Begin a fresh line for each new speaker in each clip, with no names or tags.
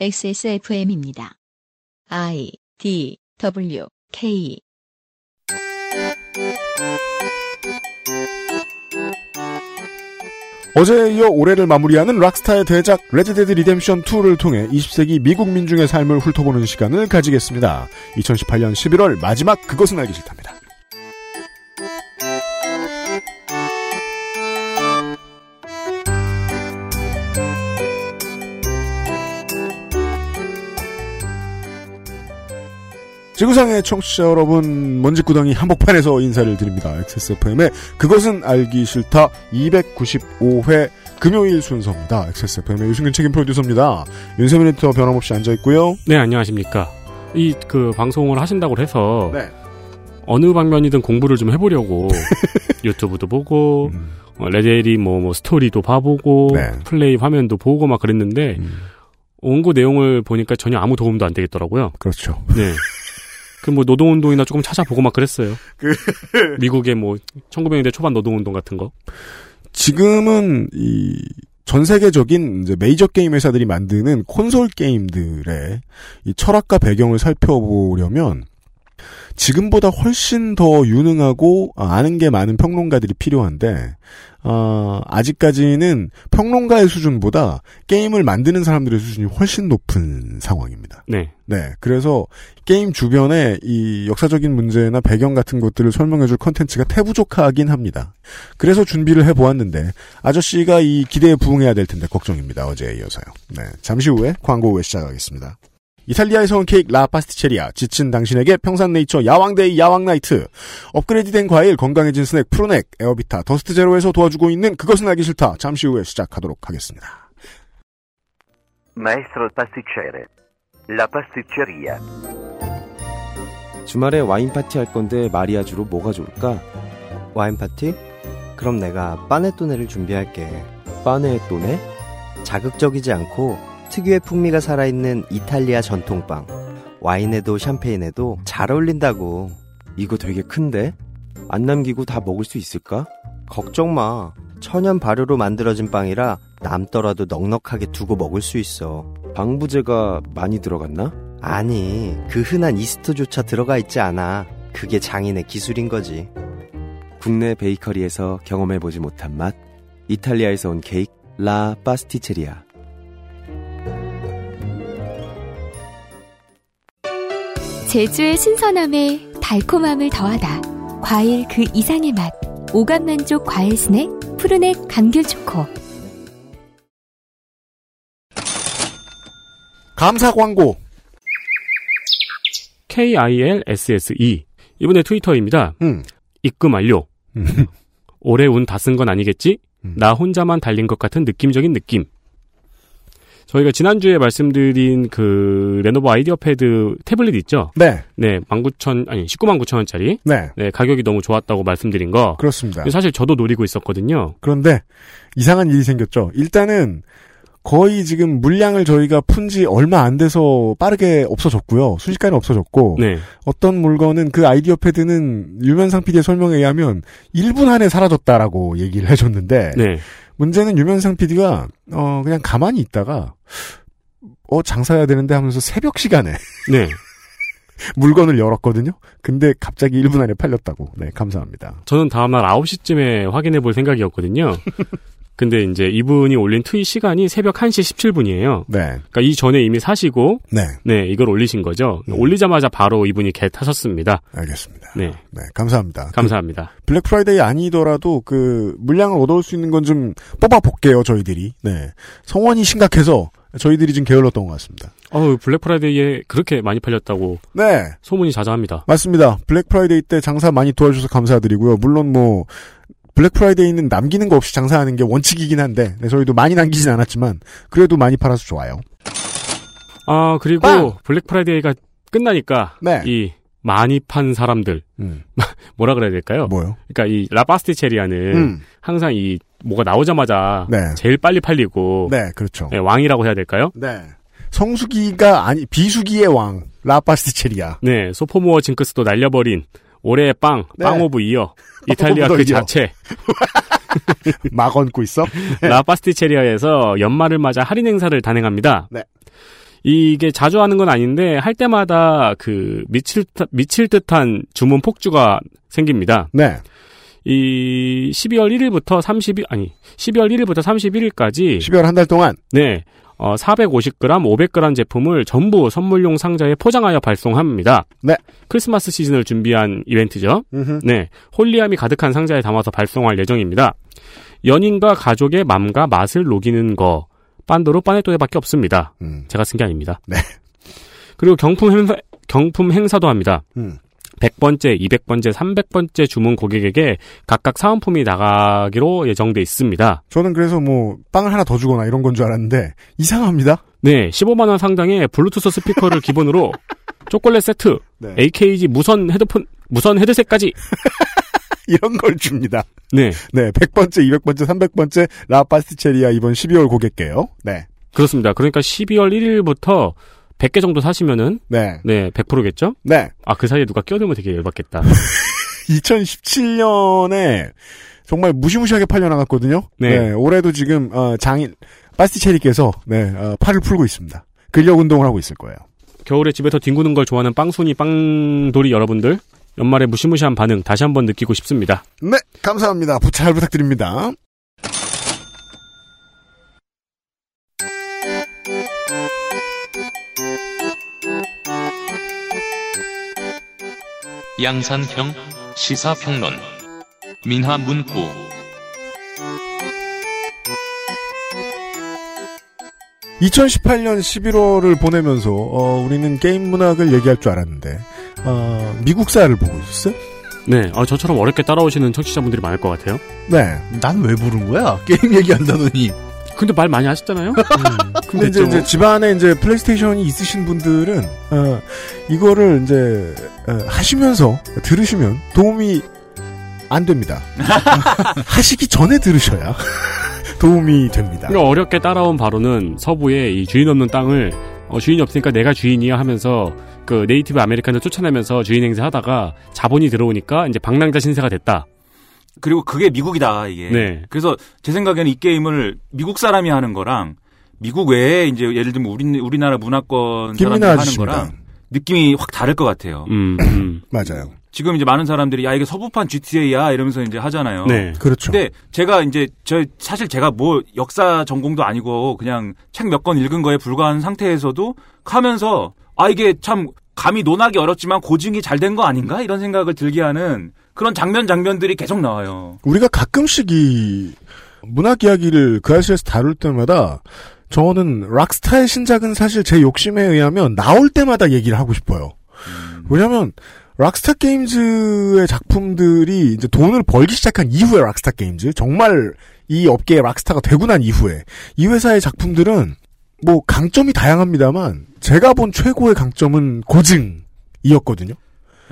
XSFM입니다. I D W K
어제에 이어 올해를 마무리하는 락스타의 대작 레드데드 리뎀션 2를 통해 20세기 미국 민중의 삶을 훑어보는 시간을 가지겠습니다. 2018년 11월 마지막 그것은 알기 싫답니다. 지구상의 청취자 여러분, 먼지구덩이 한복판에서 인사를 드립니다. XSFM의 그것은 알기 싫다 295회 금요일 순서입니다. XSFM의 유승균 책임 프로듀서입니다. 윤세민 에디터 변함없이 앉아있고요.
네, 안녕하십니까. 이 그 방송을 하신다고 해서
네.
어느 방면이든 공부를 좀 해보려고 유튜브도 보고
음,
어, 레데리 뭐, 뭐 스토리도 봐보고
네.
플레이 화면도 보고 막 그랬는데
음,
원고 내용을 보니까 전혀 아무 도움도 안 되겠더라고요.
그렇죠.
네. 그 뭐 노동운동이나 조금 찾아보고 막 그랬어요.
그-
미국의 뭐 1900년대 초반 노동운동 같은 거.
지금은 이 전 세계적인 이제 메이저 게임 회사들이 만드는 콘솔 게임들의 이 철학과 배경을 살펴보려면 지금보다 훨씬 더 유능하고 아, 아는 게 많은 평론가들이 필요한데 아, 아직까지는 평론가의 수준보다 게임을 만드는 사람들의 수준이 훨씬 높은 상황입니다.
네.
네, 그래서 게임 주변에 이 역사적인 문제나 배경 같은 것들을 설명해줄 컨텐츠가 태부족하긴 합니다. 그래서 준비를 해보았는데 아저씨가 이 기대에 부응해야 될 텐데 걱정입니다. 어제에 이어서요. 네, 잠시 후에 광고 후에 시작하겠습니다. 이탈리아에서 온 케이크 라 파스티체리아 지친 당신에게 평산네이처 야왕데이 야왕나이트 업그레이드된 과일 건강해진 스낵 프로넥 에어비타 더스트 제로에서 도와주고 있는 그것은 알기 싫다 잠시 후에 시작하도록 하겠습니다.
Maestro pasticcere. La pasticceria.
주말에 와인 파티 할 건데 마리아주로 뭐가 좋을까?
와인 파티? 그럼 내가 빠네토네를 준비할게.
빠네또네?
자극적이지 않고 특유의 풍미가 살아있는 이탈리아 전통빵. 와인에도 샴페인에도 잘 어울린다고.
이거 되게 큰데? 안 남기고 다 먹을 수 있을까?
걱정 마. 천연 발효로 만들어진 빵이라 남더라도 넉넉하게 두고 먹을 수 있어.
방부제가 많이 들어갔나?
아니, 그 흔한 이스트조차 들어가 있지 않아. 그게 장인의 기술인 거지.
국내 베이커리에서 경험해보지 못한 맛 이탈리아에서 온 케이크 라 파스티체리아
제주의 신선함에 달콤함을 더하다. 과일 그 이상의 맛. 오감 만족 과일 스낵 푸르넥 감귤 초코.
감사 광고
KILSSE. 이번에 트위터입니다.
음.
입금 완료.
음.
올해 운 다 쓴 건 아니겠지?
음.
나 혼자만 달린 것 같은 느낌적인 느낌. 저희가 지난주에 말씀드린 그 레노버 아이디어 패드 태블릿 있죠?
네,
네, 19,000, 아니, 19만 9천 원짜리.
네
네, 가격이 너무 좋았다고 말씀드린 거.
그렇습니다.
사실 저도 노리고 있었거든요.
그런데 이상한 일이 생겼죠. 일단은 거의 지금 물량을 저희가 푼 지 얼마 안 돼서 빠르게 없어졌고요. 순식간에 없어졌고
네.
어떤 물건은 그 아이디어 패드는 유면상 PD의 설명에 의하면 1분 안에 사라졌다라고 얘기를 해줬는데
네.
문제는 유면상 PD가 어 그냥 가만히 있다가 어 장사해야 되는데 하면서 새벽 시간에
네.
물건을 열었거든요. 근데 갑자기 1분 안에 팔렸다고. 네, 감사합니다.
저는 다음날 9시쯤에 확인해 볼 생각이었거든요. 근데 이제 이분이 올린 트윗 시간이 새벽 1시 17분이에요.
네,
그러니까 이 전에 이미 사시고
네,
네, 이걸 올리신 거죠.
음.
올리자마자 바로 이분이 개 타셨습니다.
알겠습니다.
네.
네, 감사합니다.
감사합니다.
블랙 프라이데이 아니더라도 그 물량을 얻어올 수 있는 건 좀 뽑아 볼게요 저희들이. 네 성원이 심각해서 저희들이 좀 게을렀던 것 같습니다.
어우, 블랙 프라이데이에 그렇게 많이 팔렸다고
네
소문이 자자합니다.
맞습니다. 블랙 프라이데이 때 장사 많이 도와주셔서 감사드리고요. 물론 뭐 블랙 프라이데이는 남기는 거 없이 장사하는 게 원칙이긴 한데 네, 저희도 많이 남기진 않았지만 그래도 많이 팔아서 좋아요.
아, 그리고
빵!
블랙 프라이데이가 끝나니까
네.
이 많이 판 사람들
음,
뭐라 그래야 될까요?
뭐요?
그러니까 이 라파스티체리아는
음,
항상 이 뭐가 나오자마자
네.
제일 빨리 팔리고
네, 그렇죠.
네, 왕이라고 해야 될까요?
네. 성수기가 아니 비수기의 왕 라파스티체리아.
네, 소포모어 징크스도 날려버린 올해의 빵,
네.
빵 of year. 이탈리아 그
이어.
자체.
막 얹고 있어?
라파스티체리아에서 연말을 맞아 할인 행사를 단행합니다.
네.
이게 자주 하는 건 아닌데 할 때마다 그 미칠 듯- 미칠 듯한 주문 폭주가 생깁니다.
네.
이 12월 1일부터 30일 아니 12월 1일부터 31일까지
12월 한 달 동안
네. 어, 450g, 500g 제품을 전부 선물용 상자에 포장하여 발송합니다.
네.
크리스마스 시즌을 준비한 이벤트죠.
음흠.
네. 홀리함이 가득한 상자에 담아서 발송할 예정입니다. 연인과 가족의 맘과 맛을 녹이는 거. 빤도로 빠네토에밖에 없습니다.
음.
제가 쓴 게 아닙니다.
네.
그리고 경품 행사, 경품 행사도 합니다.
음.
100번째, 200번째, 300번째 주문 고객에게 각각 사은품이 나가기로 예정돼 있습니다.
저는 그래서 뭐 빵을 하나 더 주거나 이런 건 줄 알았는데 이상합니다.
네, 15만 원 상당의 블루투스 스피커를 기본으로 초콜릿 세트,
네.
AKG 무선 헤드폰, 무선 헤드셋까지.
이런 걸 줍니다.
네,
네, 100번째, 200번째, 300번째 라파스티체리아 이번 12월 고객게요. 네.
그렇습니다. 그러니까 12월 1일부터 100개 정도 사시면은
네.
네, 100%겠죠?
네.
아, 그 사이에 누가 끼어들면 되게 열받겠다.
2017년에 정말 무시무시하게 팔려나갔거든요.
네.
올해도 지금 어, 장인 파스티체리께서 네, 어, 팔을 풀고 있습니다. 근력 운동을 하고 있을 거예요.
겨울에 집에서 뒹구는 걸 좋아하는 빵순이 빵돌이 여러분들, 연말에 무시무시한 반응 다시 한번 느끼고 싶습니다.
네, 감사합니다. 부- 잘 부탁드립니다.
양산형 시사평론 민하문구
2018년 11월을 보내면서 어, 우리는 게임 문학을 얘기할 줄 알았는데 어, 미국사를 보고 있었어요.
네, 아, 저처럼 어렵게 따라오시는 청취자분들이 많을 것 같아요.
네.
난 왜 부른 거야? 게임 얘기한다더니.
근데 말 많이 하셨잖아요?
근데 이제, 이제 집안에 이제 플레이스테이션이 있으신 분들은 어, 이거를 이제 어, 하시면서 들으시면 도움이 안 됩니다. 하시기 전에 들으셔야 도움이 됩니다.
그러니까 어렵게 따라온 바로는 서부에 이 주인 없는 땅을 어, 주인이 없으니까 내가 주인이야 하면서 그 네이티브 아메리칸을 쫓아내면서 주인 행세 하다가 자본이 들어오니까 이제 방랑자 신세가 됐다.
그리고 그게 미국이다 이게.
네.
그래서 제 생각에는 이 게임을 미국 사람이 하는 거랑 미국 외에 이제 예를 들면 우리 우리나라 문화권 사람들이
김민아
하는
아저씨입니다.
거랑 느낌이 확 다를 것 같아요.
음, 음.
맞아요.
지금 이제 많은 사람들이 야 이게 서부판 GTA야 이러면서 이제 하잖아요.
네.
그렇죠.
근데 제가 이제 저 사실 제가 뭐 역사 전공도 아니고 그냥 책 몇 권 읽은 거에 불과한 상태에서도 하면서 아 이게 참 감히 논하기 어렵지만 고증이 잘 된 거 아닌가 이런 생각을 들게 하는 그런 장면 장면들이 계속 나와요.
우리가 가끔씩 이 문학 이야기를 그 아시에서 다룰 때마다 저는 락스타의 신작은 사실 제 욕심에 의하면 나올 때마다 얘기를 하고 싶어요. 왜냐면 락스타 게임즈의 작품들이 이제 돈을 벌기 시작한 이후에 락스타 게임즈 정말 이 업계의 락스타가 되고 난 이후에 이 회사의 작품들은 뭐 강점이 다양합니다만 제가 본 최고의 강점은 고증이었거든요.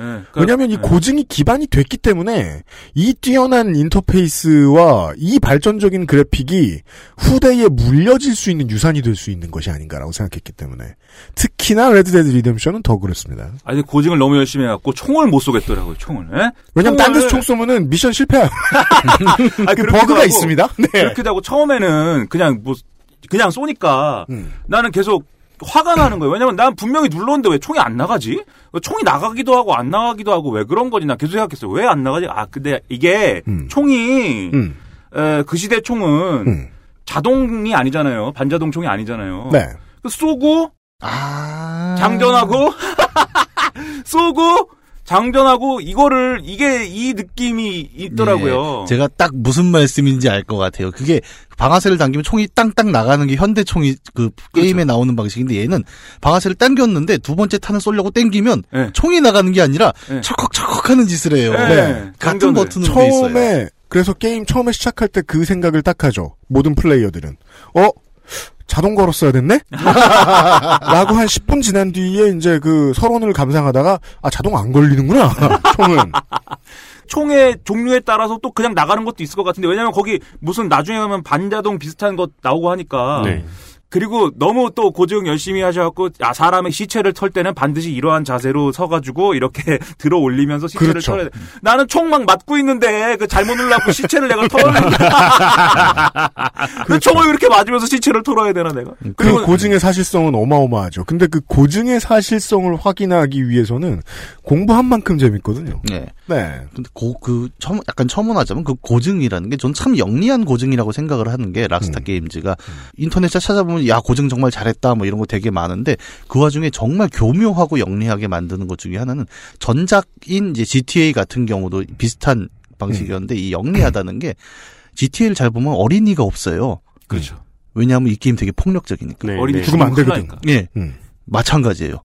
예, 그러니까-
왜냐하면 이
예.
고증이 기반이 됐기 때문에 이 뛰어난 인터페이스와 이 발전적인 그래픽이 후대에 물려질 수 있는 유산이 될 수 있는 것이 아닌가라고 생각했기 때문에 특히나 레드데드 리뎀션은 더 그렇습니다.
아니 고증을 너무 열심히 해갖고 총을 못 쏘겠더라고요. 총을. 예?
왜냐면 딴 데서
총을-
총 쏘면은 미션 실패해요.
아,
그 버그가
하고,
있습니다. 네.
그렇기도 하고 처음에는 그냥 뭐 그냥 쏘니까
음.
나는 계속 화가 나는 거예요. 왜냐면 난 분명히 눌렀는데 왜 총이 안 나가지? 총이 나가기도 하고 안 나가기도 하고 왜 그런 거지? 나 계속 생각했어요. 왜 안 나가지? 아 근데 이게
음.
총이
음.
에, 그 시대 총은
음.
자동이 아니잖아요. 반자동 총이 아니잖아요.
네.
그 쏘고
아.
장전하고 쏘고 장전하고 이거를 이게 이 느낌이 있더라고요.
예, 제가 딱 무슨 말씀인지 알 것 같아요. 그게 방아쇠를 당기면 총이 땅땅 나가는 게 현대 총이 그 게임에 나오는 방식인데 얘는 방아쇠를 당겼는데 두 번째 탄을 쏘려고 당기면
네.
총이 나가는 게 아니라
네.
척헉척헉 하는 짓을 해요.
네.
같은. 버튼으로 돼 있어요.
처음에 그래서 게임 처음에 시작할 때 그 생각을 딱 하죠. 모든 플레이어들은 어 자동 걸었어야 됐네? 라고 한 10분 지난 뒤에 이제 그 서론을 감상하다가 아 자동 안 걸리는구나 총은
총의 종류에 따라서 또 그냥 나가는 것도 있을 것 같은데 왜냐면 거기 무슨 나중에 가면 반자동 비슷한 것 나오고 하니까
네.
그리고 너무 또 고증 열심히 하셔갖고 아 사람의 시체를 털 때는 반드시 이러한 자세로 서가지고 이렇게 들어 올리면서 시체를
그렇죠.
털어야 돼. 나는 총막 맞고 있는데 그 잘못 눌러갖고 시체를 내가 털어. 그 총을 이렇게 맞으면서 시체를 털어야 되나 내가?
그 고증의 사실성은 어마어마하죠. 근데 그 고증의 사실성을 확인하기 위해서는 공부한 만큼 재밌거든요.
네.
네.
근데 고, 그, 첨, 약간 첨언하자면 그 고증이라는 게 전 참 영리한 고증이라고 생각을 하는 게 락스타 게임즈가 인터넷에 찾아보면 야, 고증 정말 잘했다 뭐 이런 거 되게 많은데 그 와중에 정말 교묘하고 영리하게 만드는 것 중에 하나는 전작인 이제 GTA 같은 경우도 비슷한 방식이었는데 이 영리하다는 게 GTA를 잘 보면 어린이가 없어요.
그렇죠.
왜냐하면 이 게임 되게 폭력적이니까.
네,
어린이
네.
죽으면 안 되거든.
예.
음.
마찬가지예요.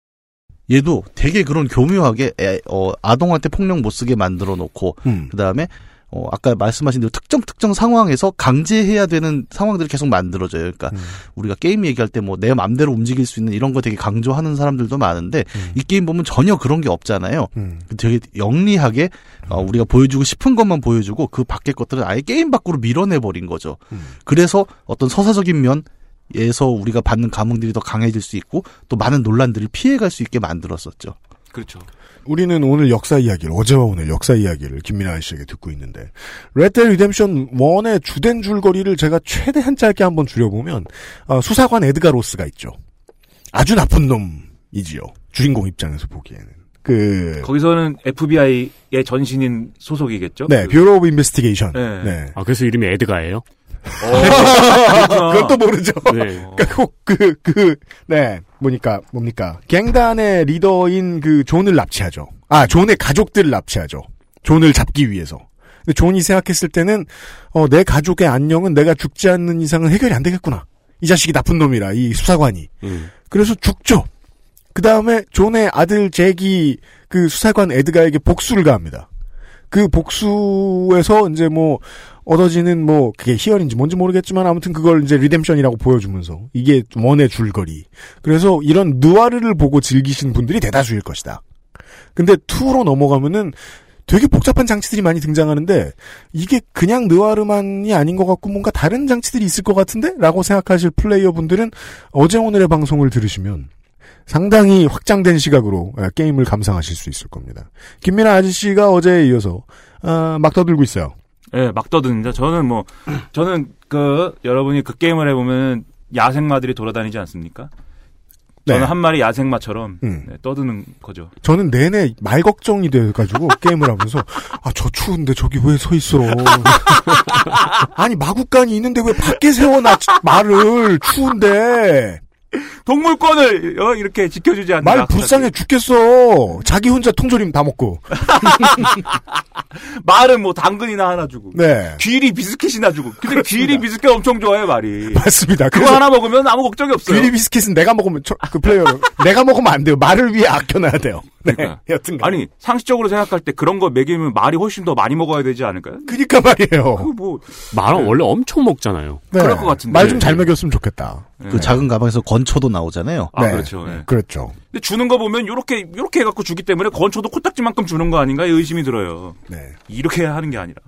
얘도 되게 그런 교묘하게 애, 어, 아동한테 폭력 못 쓰게 만들어 놓고
음.
그 다음에 어, 아까 말씀하신 대로 특정 특정 상황에서 강제해야 되는 상황들이 계속 만들어져요. 그러니까
음.
우리가 게임 얘기할 때 뭐 내 맘대로 움직일 수 있는 이런 거 되게 강조하는 사람들도 많은데
음.
이 게임 보면 전혀 그런 게 없잖아요.
음.
되게 영리하게 어, 우리가 보여주고 싶은 것만 보여주고 그 밖의 것들은 아예 게임 밖으로 밀어내 버린 거죠.
음.
그래서 어떤 서사적인 면 에서 우리가 받는 감흥들이 더 강해질 수 있고 또 많은 논란들을 피해갈 수 있게 만들었었죠.
그렇죠.
우리는 오늘 역사 이야기를 어제와 오늘 역사 이야기를 김민하 씨에게 듣고 있는데 레드 리뎀션 1의 주된 줄거리를 제가 최대한 짧게 한번 줄여보면 어, 수사관 에드가 로스가 있죠. 아주 나쁜 놈이지요. 주인공 입장에서 보기에는 그
거기서는 FBI의 전신인 소속이겠죠?
네,
그-
Bureau of Investigation.
네.
네.
아, 그래서 이름이 에드가예요?
그렇구나.
그것도 모르죠.
네.
그러니까 꼭 그, 그, 네, 뭐니까, 뭡니까. 갱단의 리더인 그 존을 납치하죠. 아, 존의 가족들을 납치하죠. 존을 잡기 위해서. 근데 존이 생각했을 때는, 어, 내 가족의 안녕은 내가 죽지 않는 이상은 해결이 안 되겠구나. 이 자식이 나쁜 놈이라, 이 수사관이.
음.
그래서 죽죠. 그 다음에 존의 아들 잭이 그 수사관 에드가에게 복수를 가합니다. 그 복수에서 이제 뭐 얻어지는 뭐 그게 희열인지 뭔지 모르겠지만 아무튼 그걸 이제 리뎀션이라고 보여주면서 이게 one의 줄거리. 그래서 이런 느와르를 보고 즐기신 분들이 대다수일 것이다. 근데 2로 넘어가면은 되게 복잡한 장치들이 많이 등장하는데 이게 그냥 느와르만이 아닌 것 같고 뭔가 다른 장치들이 있을 것 같은데? 라고 생각하실 플레이어분들은 어제 오늘의 방송을 들으시면 상당히 확장된 시각으로 아, 게임을 감상하실 수 있을 겁니다. 김민아 아저씨가 어제에 이어서 아, 막 떠들고 있어요.
예, 막 떠드는데 저는 뭐 저는 그 여러분이 그 게임을 해보면 야생마들이 돌아다니지 않습니까? 저는
네.
한 마리 야생마처럼
음.
네, 떠드는 거죠.
저는 내내 말 걱정이 돼가지고 게임을 하면서 아 저 추운데 저기 왜 서 있어? 아니 마구간이 있는데 왜 밖에 세워놔 말을 추운데
동물권을 어, 이렇게 지켜주지 않는
말. 불쌍해 죽겠어. 자기 혼자 통조림 다 먹고.
말은 뭐 당근이나 하나 주고
네
귀리 비스킷이나 주고. 근데
그렇습니다.
귀리 비스킷 엄청 좋아해 말이.
맞습니다.
그거 하나 먹으면 아무 걱정이 없어요.
귀리 비스킷은 내가 먹으면 저- 그 플레이어 내가 먹으면 안 돼요. 말을 위해 아껴놔야 돼요. 네.
그러니까.
여튼
아니 상식적으로 생각할 때 그런 거 먹이면 말이 훨씬 더 많이 먹어야 되지 않을까요?
그니까 말이에요.
그뭐
말은 원래 엄청 먹잖아요.
그럴 것 같은데.
말 좀 잘 먹였으면 좋겠다.
그 작은 가방에서 건초도 나오잖아요.
아
네.
그렇죠. 예.
그렇죠.
근데 주는 거 보면 요렇게 요렇게 해갖고 주기 때문에 건초도 코딱지만큼 주는 거 아닌가 의심이 들어요.
네.
이렇게 하는 게 아니라.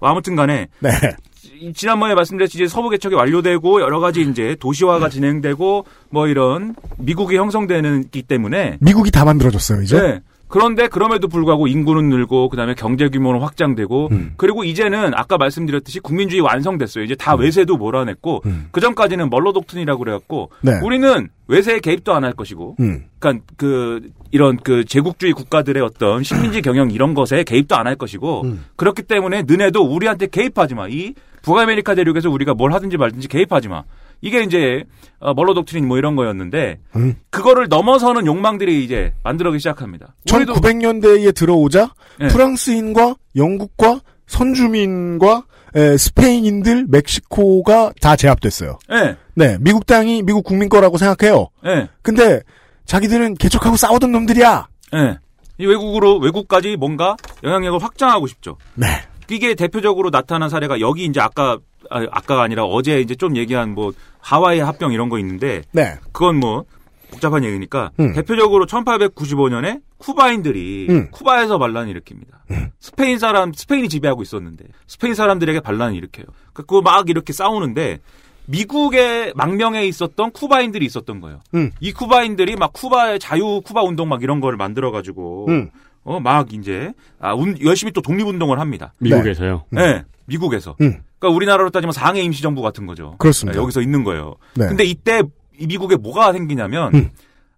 뭐 아무튼간에
네.
이- 지난번에 말씀드렸듯이 서부 개척이 완료되고 여러 가지 이제 도시화가 진행되고 뭐 이런 미국이 형성되는기 때문에
미국이 다 만들어졌어요, 이제.
네. 그런데 그럼에도 불구하고 인구는 늘고 그다음에 경제 규모는 확장되고
음.
그리고 이제는 아까 말씀드렸듯이 국민주의 완성됐어요. 이제 다 외세도 몰아냈고
음.
그 전까지는 멀로 독트린이라고 그래갖고
네.
우리는 외세에 개입도 안 할 것이고
음.
그러니까 그 이런 그 제국주의 국가들의 어떤 식민지 경영 이런 것에 개입도 안 할 것이고
음.
그렇기 때문에 너네도 우리한테 개입하지 마. 이 북아메리카 대륙에서 우리가 뭘 하든지 말든지 개입하지 마. 이게 이제 어, 먼로 독트린 뭐 이런 거였는데
음.
그거를 넘어서는 욕망들이 이제 만들어지기 시작합니다. 우리도
1900년대에 들어오자
네.
프랑스인과 영국과 선주민과 에, 스페인인들, 멕시코가 다 제압됐어요.
예.
네, 미국 땅이 미국 국민 거라고 생각해요.
예.
근데 자기들은 개척하고 싸우던 놈들이야.
예. 이 외국으로 외국까지 뭔가 영향력을 확장하고 싶죠.
네.
이게 대표적으로 나타난 사례가 여기 이제 아까 아, 아까가 아니라 어제 이제 좀 얘기한 뭐 하와이 합병 이런 거 있는데
네.
그건 뭐 복잡한 얘기니까
음.
대표적으로 1895년에 쿠바인들이
음.
쿠바에서 반란을 일으킵니다. 스페인 사람 스페인이 지배하고 있었는데 스페인 사람들에게 반란을 일으켜요. 그거 막 이렇게 싸우는데 미국의 망명에 있었던 쿠바인들이 있었던 거예요.
음.
이 쿠바인들이 막 쿠바의 자유 쿠바 운동 막 이런 걸 만들어 가지고
음.
어 막 이제 아 운- 열심히 또 독립 운동을 합니다.
미국에서요.
네. 미국에서.
음.
그러니까 우리나라로 따지면 상해 임시정부 같은 거죠.
그렇습니다.
네, 여기서 있는 거예요.
네.
근데 이때 이 미국에 뭐가 생기냐면
음.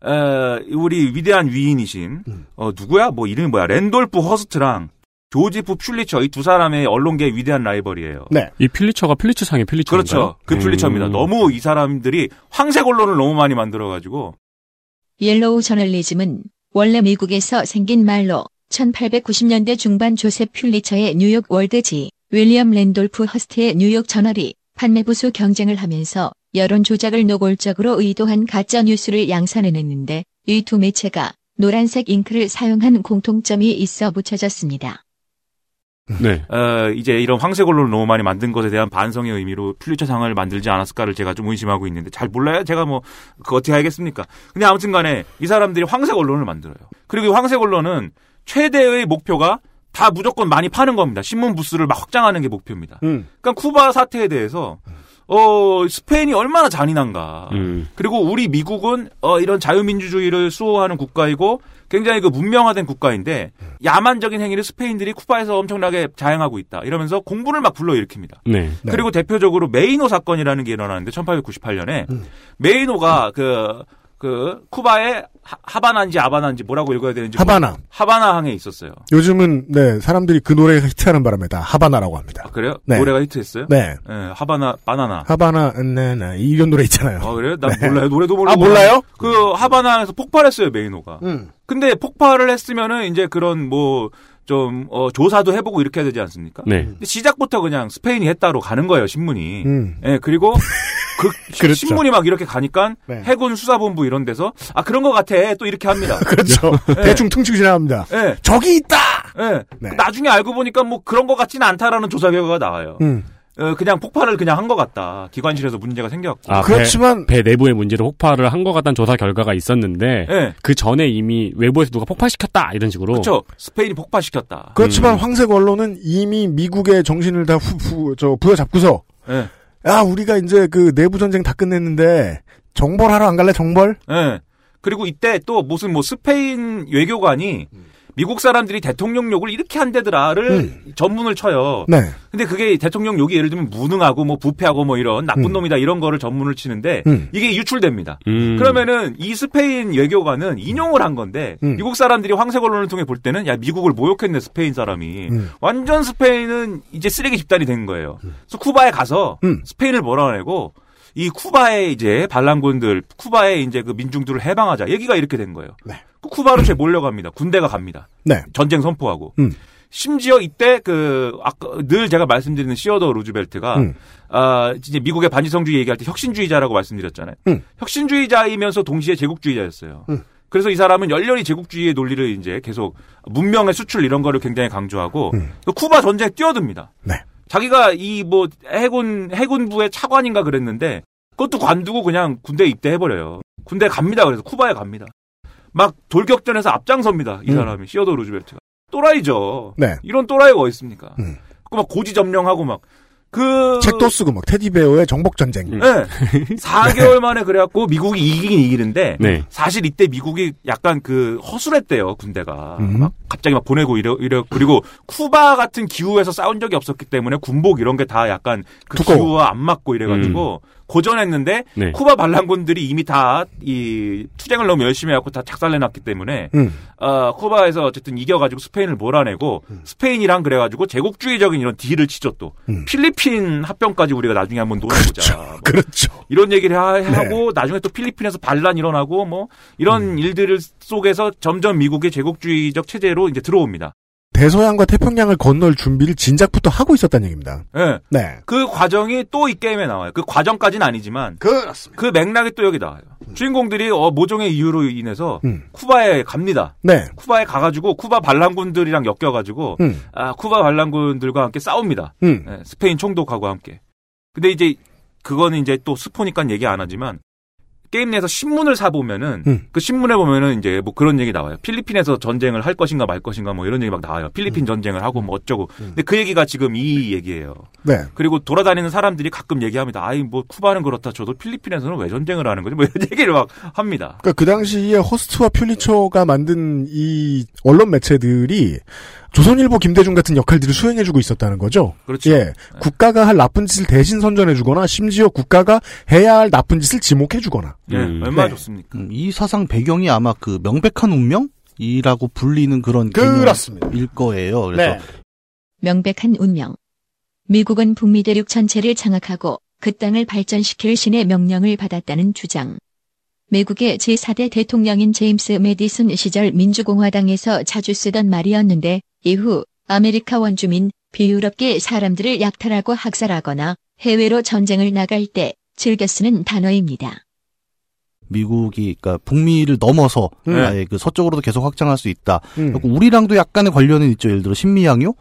에, 우리 위대한 위인이신 어 누구야? 뭐 이름이 뭐야? 랜돌프 허스트랑 조지프 퓰리처 이 두 사람의 언론계 의 위대한 라이벌이에요.
네.
이 필리처가 필리처상의 필리처인가요?
그렇죠. 그
음.
퓰리처입니다. 너무 이 사람들이 황색 언론을 너무 많이 만들어 가지고
옐로우 저널리즘은 원래 미국에서 생긴 말로 1890년대 중반 조셉 퓰리처의 뉴욕 월드지, 윌리엄 랜돌프 허스트의 뉴욕 저널이 판매부수 경쟁을 하면서 여론 조작을 노골적으로 의도한 가짜 뉴스를 양산해냈는데 이 두 매체가 노란색 잉크를 사용한 공통점이 있어 붙여졌습니다.
네.
어, 이제 이런 황색 언론을 너무 많이 만든 것에 대한 반성의 의미로 퓰리처상을 만들지 않았을까를 제가 좀 의심하고 있는데 잘 몰라요. 제가 뭐 그 어떻게 알겠습니까? 근데 아무튼간에 이 사람들이 황색 언론을 만들어요. 그리고 이 황색 언론은 최대의 목표가 다 무조건 많이 파는 겁니다. 신문 부스를 막 확장하는 게 목표입니다.
음.
그러니까 쿠바 사태에 대해서 어 스페인이 얼마나 잔인한가.
음.
그리고 우리 미국은 어 이런 자유민주주의를 수호하는 국가이고 굉장히 그 문명화된 국가인데 야만적인 행위를 스페인들이 쿠바에서 엄청나게 자행하고 있다. 이러면서 공분을 막 불러일으킵니다.
네.
네.
그리고 대표적으로 메인호 사건이라는 게 일어나는데 1898년에
음.
메인호가 그, 그, 쿠바의 하- 하바나인지 아바나인지 뭐라고 읽어야 되는지.
하바나.
모르- 하바나 항에 있었어요.
요즘은 네 사람들이 그 노래가 히트하는 바람에 다 하바나라고 합니다.
아, 그래요?
네.
노래가 히트했어요?
네.
예, 하바나, 바나나.
하바나 나나 이런 노래 있잖아요.
아, 그래요? 난
네.
몰라요. 노래도 모르고.
아, 몰라요?
그 하바나에서 폭발했어요, 메인호가.
음.
근데 폭발을 했으면은 이제 그런 뭐, 좀, 어, 조사도 해보고 이렇게 해야 되지 않습니까?
네.
시작부터 그냥 스페인이 했다로 가는 거예요, 신문이.
음.
예, 그리고 그
그렇죠.
신문이 막 이렇게 가니까
네.
해군 수사본부 이런 데서 아 그런 것 같아 또 이렇게 합니다.
그렇죠. 대충 퉁치고 지나갑니다.
예,
저기 있다.
예.
네.
나중에 알고 보니까 뭐 그런 것 같지는 않다라는 조사 결과가 나와요.
음.
어, 그냥 폭발을 그냥 한 것 같다. 기관실에서 문제가 생겼고.
아,
그렇지만
배, 배 내부의 문제로 폭발을 한 것 같다는 조사 결과가 있었는데
예.
그 전에 이미 외부에서 누가 폭발시켰다 이런 식으로
그렇죠. 스페인이 폭발시켰다.
그렇지만
음.
황색 언론은 이미 미국의 정신을 다 후, 후, 저 부여잡고서
예.
야 우리가 이제 그 내부 전쟁 다 끝냈는데 정벌하러 안 갈래 정벌?
예. 그리고 이때 또 무슨 뭐 스페인 외교관이 미국 사람들이 대통령 욕을 이렇게 한대더라를 전문을 쳐요.
네.
근데 그게 대통령 욕이 예를 들면 무능하고 뭐 부패하고 뭐 이런 나쁜
음.
놈이다 이런 거를 전문을 치는데
음.
이게 유출됩니다.
음.
그러면은 이 스페인 외교관은 인용을 한 건데
음.
미국 사람들이 황색 언론을 통해 볼 때는 야 미국을 모욕했네 스페인 사람이
음.
완전 스페인은 이제 쓰레기 집단이 된 거예요. 그래서 쿠바에 가서
음.
스페인을 몰아내고 이 쿠바의 이제 반란군들, 쿠바의 이제 그 민중들을 해방하자 얘기가 이렇게 된 거예요.
네.
그 쿠바로 제 몰려갑니다. 군대가 갑니다.
네.
전쟁 선포하고.
음.
심지어 이때 그 아까 늘 제가 말씀드리는 시어더 루즈벨트가
음.
아 이제 미국의 반지성주의 얘기할 때 혁신주의자라고 말씀드렸잖아요.
음.
혁신주의자이면서 동시에 제국주의자였어요.
음.
그래서 이 사람은 열렬히 제국주의의 논리를 이제 계속 문명의 수출 이런 거를 굉장히 강조하고
음.
그 쿠바 전쟁에 뛰어듭니다.
네.
자기가 이 뭐 해군 해군부의 차관인가 그랬는데 그것도 관두고 그냥 군대에 입대해 버려요. 군대 에 갑니다. 그래서 쿠바에 갑니다. 막 돌격전에서 앞장섭니다. 이
음.
사람이 시어더 루즈벨트가 또라이죠.
네.
이런 또라이가 어디 있습니까?
음.
그막 고지 점령하고 막 그
책도 쓰고 막 테디베어의 정복 전쟁.
음.
네. 4개월 만에 그래갖고 미국이 이기긴 이기는데
네.
사실 이때 미국이 약간 그 허술했대요 군대가
음.
막 갑자기 막 보내고 이래 이래 그리고 쿠바 같은 기후에서 싸운 적이 없었기 때문에 군복 이런 게 다 약간 그
두꺼워.
기후와 안 맞고 이래가지고 고전했는데
네.
쿠바 반란군들이 이미 다 이 투쟁을 너무 열심히 해갖고 다 작살내놨기 때문에
음.
어, 쿠바에서 어쨌든 이겨가지고 스페인을 몰아내고 스페인이랑 그래가지고 제국주의적인 이런 딜을 치죠 또
음.
필리핀 합병까지 우리가 나중에 한번 놀아보자 뭐
그렇죠.
이런 얘기를 하,
네.
고 나중에 또 필리핀에서 반란 일어나고 뭐 이런
음.
일들 속에서 점점 미국의 제국주의적 체제로 이제 들어옵니다.
대서양과 태평양을 건널 준비를 진작부터 하고 있었다는 얘기입니다.
예.
네.
그 과정이 또 이 게임에 나와요. 그 과정까지는 아니지만
그렇습니다.
그 맥락이 또 여기 나와요. 주인공들이 어, 모종의 이유로 인해서
음.
쿠바에 갑니다.
네.
쿠바에 가가지고 쿠바 반란군들이랑 엮여가지고
음.
아, 쿠바 반란군들과 함께 싸웁니다.
음.
예, 스페인 총독하고 함께. 근데 이제 그거는 이제 또 스포니까 얘기 안 하지만 게임 내에서 신문을 사 보면은
음.
그 신문에 보면은 이제 뭐 그런 얘기 나와요. 필리핀에서 전쟁을 할 것인가 말 것인가 뭐 이런 얘기 막 나와요.
음.
필리핀 전쟁을 하고 뭐 어쩌고. 근데 그 얘기가 지금 이 얘기예요.
네.
그리고 돌아다니는 사람들이 가끔 얘기합니다. 아이 뭐 쿠바는 그렇다 쳐도 필리핀에서는 왜 전쟁을 하는 거지? 뭐 이런 얘기를 막 합니다.
그러니까 그 당시에 호스트와 퓰리처가 만든 이 언론 매체들이 조선일보 김대중 같은 역할들을 수행해주고 있었다는 거죠.
그렇죠.
예, 국가가 할 나쁜 짓을 대신 선전해주거나 심지어 국가가 해야 할 나쁜 짓을 지목해주거나.
예,
음.
얼마나
네.
좋습니까?
음, 이 사상 배경이 아마 그 명백한 운명이라고 불리는 그런
그렇습니다.
개념일 거예요. 그래서
네.
명백한 운명. 미국은 북미 대륙 전체를 장악하고 그 땅을 발전시킬 신의 명령을 받았다는 주장. 미국의 제4대 대통령인 제임스 메디슨 시절 민주공화당에서 자주 쓰던 말이었는데 이후 아메리카 원주민 비유럽계 사람들을 약탈하고 학살하거나 해외로 전쟁을 나갈 때 즐겨 쓰는 단어입니다.
미국이 그러니까 북미를 넘어서
음.
아예 그 서쪽으로도 계속 확장할 수 있다.
음.
그리고 우리랑도 약간의 관련은 있죠. 예를 들어 신미양요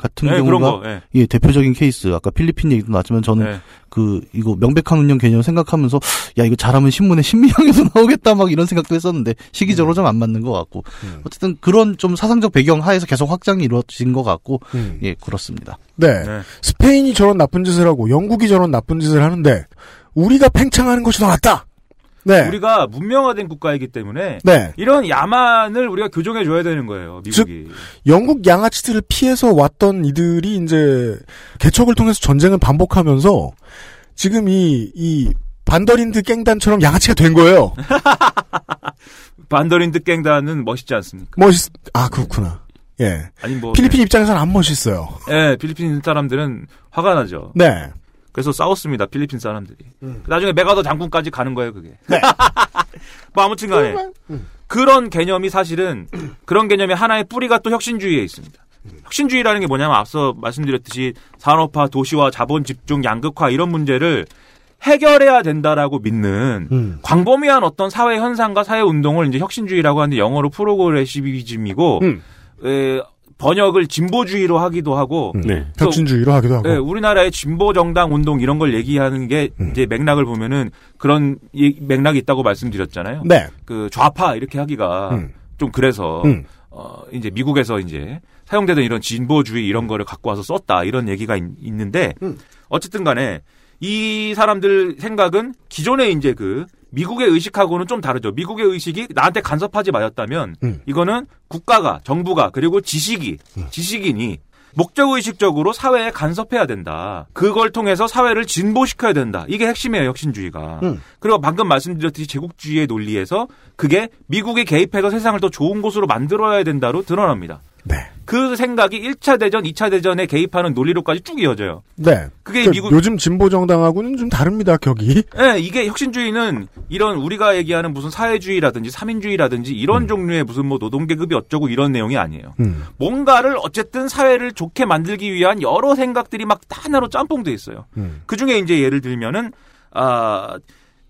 같은
네,
경우가
거. 예.
예, 대표적인 케이스. 아까 필리핀 얘기도 나왔지만 저는
네.
그 이거 명백한 운영 개념 생각하면서 야 이거 잘하면 신문에 신미양에서 나오겠다 막 이런 생각도 했었는데 시기적으로 좀안 맞는 것 같고
음.
어쨌든 그런 좀 사상적 배경 하에서 계속 확장이 이루어진 것 같고
음.
예 그렇습니다.
네.
네.
스페인이 저런 나쁜 짓을 하고 영국이 저런 나쁜 짓을 하는데 우리가 팽창하는 것이 더 낫다. 네.
우리가 문명화된 국가이기 때문에
네.
이런 야만을 우리가 교정해 줘야 되는 거예요. 미국이.
영국 양아치들을 피해서 왔던 이들이 이제 개척을 통해서 전쟁을 반복하면서 지금 이, 이 반더린드 깽단처럼 양아치가 된 거예요.
반더린드 깽단은 멋있지 않습니까?
멋있, 아, 그렇구나. 예.
아니 뭐
필리핀 입장에서는 안 멋있어요.
예, 필리핀 사람들은 화가 나죠.
네.
그래서 싸웠습니다. 필리핀 사람들이. 나중에 메가더 장군까지 가는 거예요, 그게.
네.
뭐 아무튼 간에 그런 개념이 사실은 그런 개념의 하나의 뿌리가 또 혁신주의에 있습니다. 혁신주의라는 게 뭐냐면 앞서 말씀드렸듯이 산업화, 도시화, 자본 집중, 양극화 이런 문제를 해결해야 된다라고 믿는
음.
광범위한 어떤 사회 현상과 사회 운동을 이제 혁신주의라고 하는데 영어로 프로그레시비즘이고
음.
에, 번역을 진보주의로 하기도 하고
음.
네.
혁신주의로 하기도 하고.
네, 우리나라의 진보 정당 운동 이런 걸 얘기하는 게
음.
이제 맥락을 보면은 그런 이- 맥락이 있다고 말씀드렸잖아요.
네.
그 좌파 이렇게 하기가
음.
좀 그래서
음.
어 이제 미국에서 이제 사용되던 이런 진보주의 이런 거를 갖고 와서 썼다 이런 얘기가 있, 는데
음.
어쨌든 간에 이 사람들 생각은 기존의 이제 그 미국의 의식하고는 좀 다르죠. 미국의 의식이 나한테 간섭하지 마였다면
음.
이거는 국가가 정부가 그리고 지식이 지식인이 목적 의식적으로 사회에 간섭해야 된다. 그걸 통해서 사회를 진보시켜야 된다. 이게 핵심이에요, 혁신주의가.
음.
그리고 방금 말씀드렸듯이 제국주의의 논리에서 그게 미국이 개입해서 세상을 더 좋은 곳으로 만들어야 된다로 드러납니다.
네.
그 생각이 1차 대전, 2차 대전에 개입하는 논리로까지 쭉 이어져요.
네.
그게
그
미국
요즘 진보 정당하고는 좀 다릅니다, 격이.
예, 이게 혁신주의는 이런 우리가 얘기하는 무슨 사회주의라든지 삼인주의라든지 이런 종류의 무슨 뭐 노동 계급이 어쩌고 이런 내용이 아니에요.
음.
뭔가를 어쨌든 사회를 좋게 만들기 위한 여러 생각들이 막 하나로 짬뽕돼 있어요.
음.
그 중에 이제 예를 들면은 아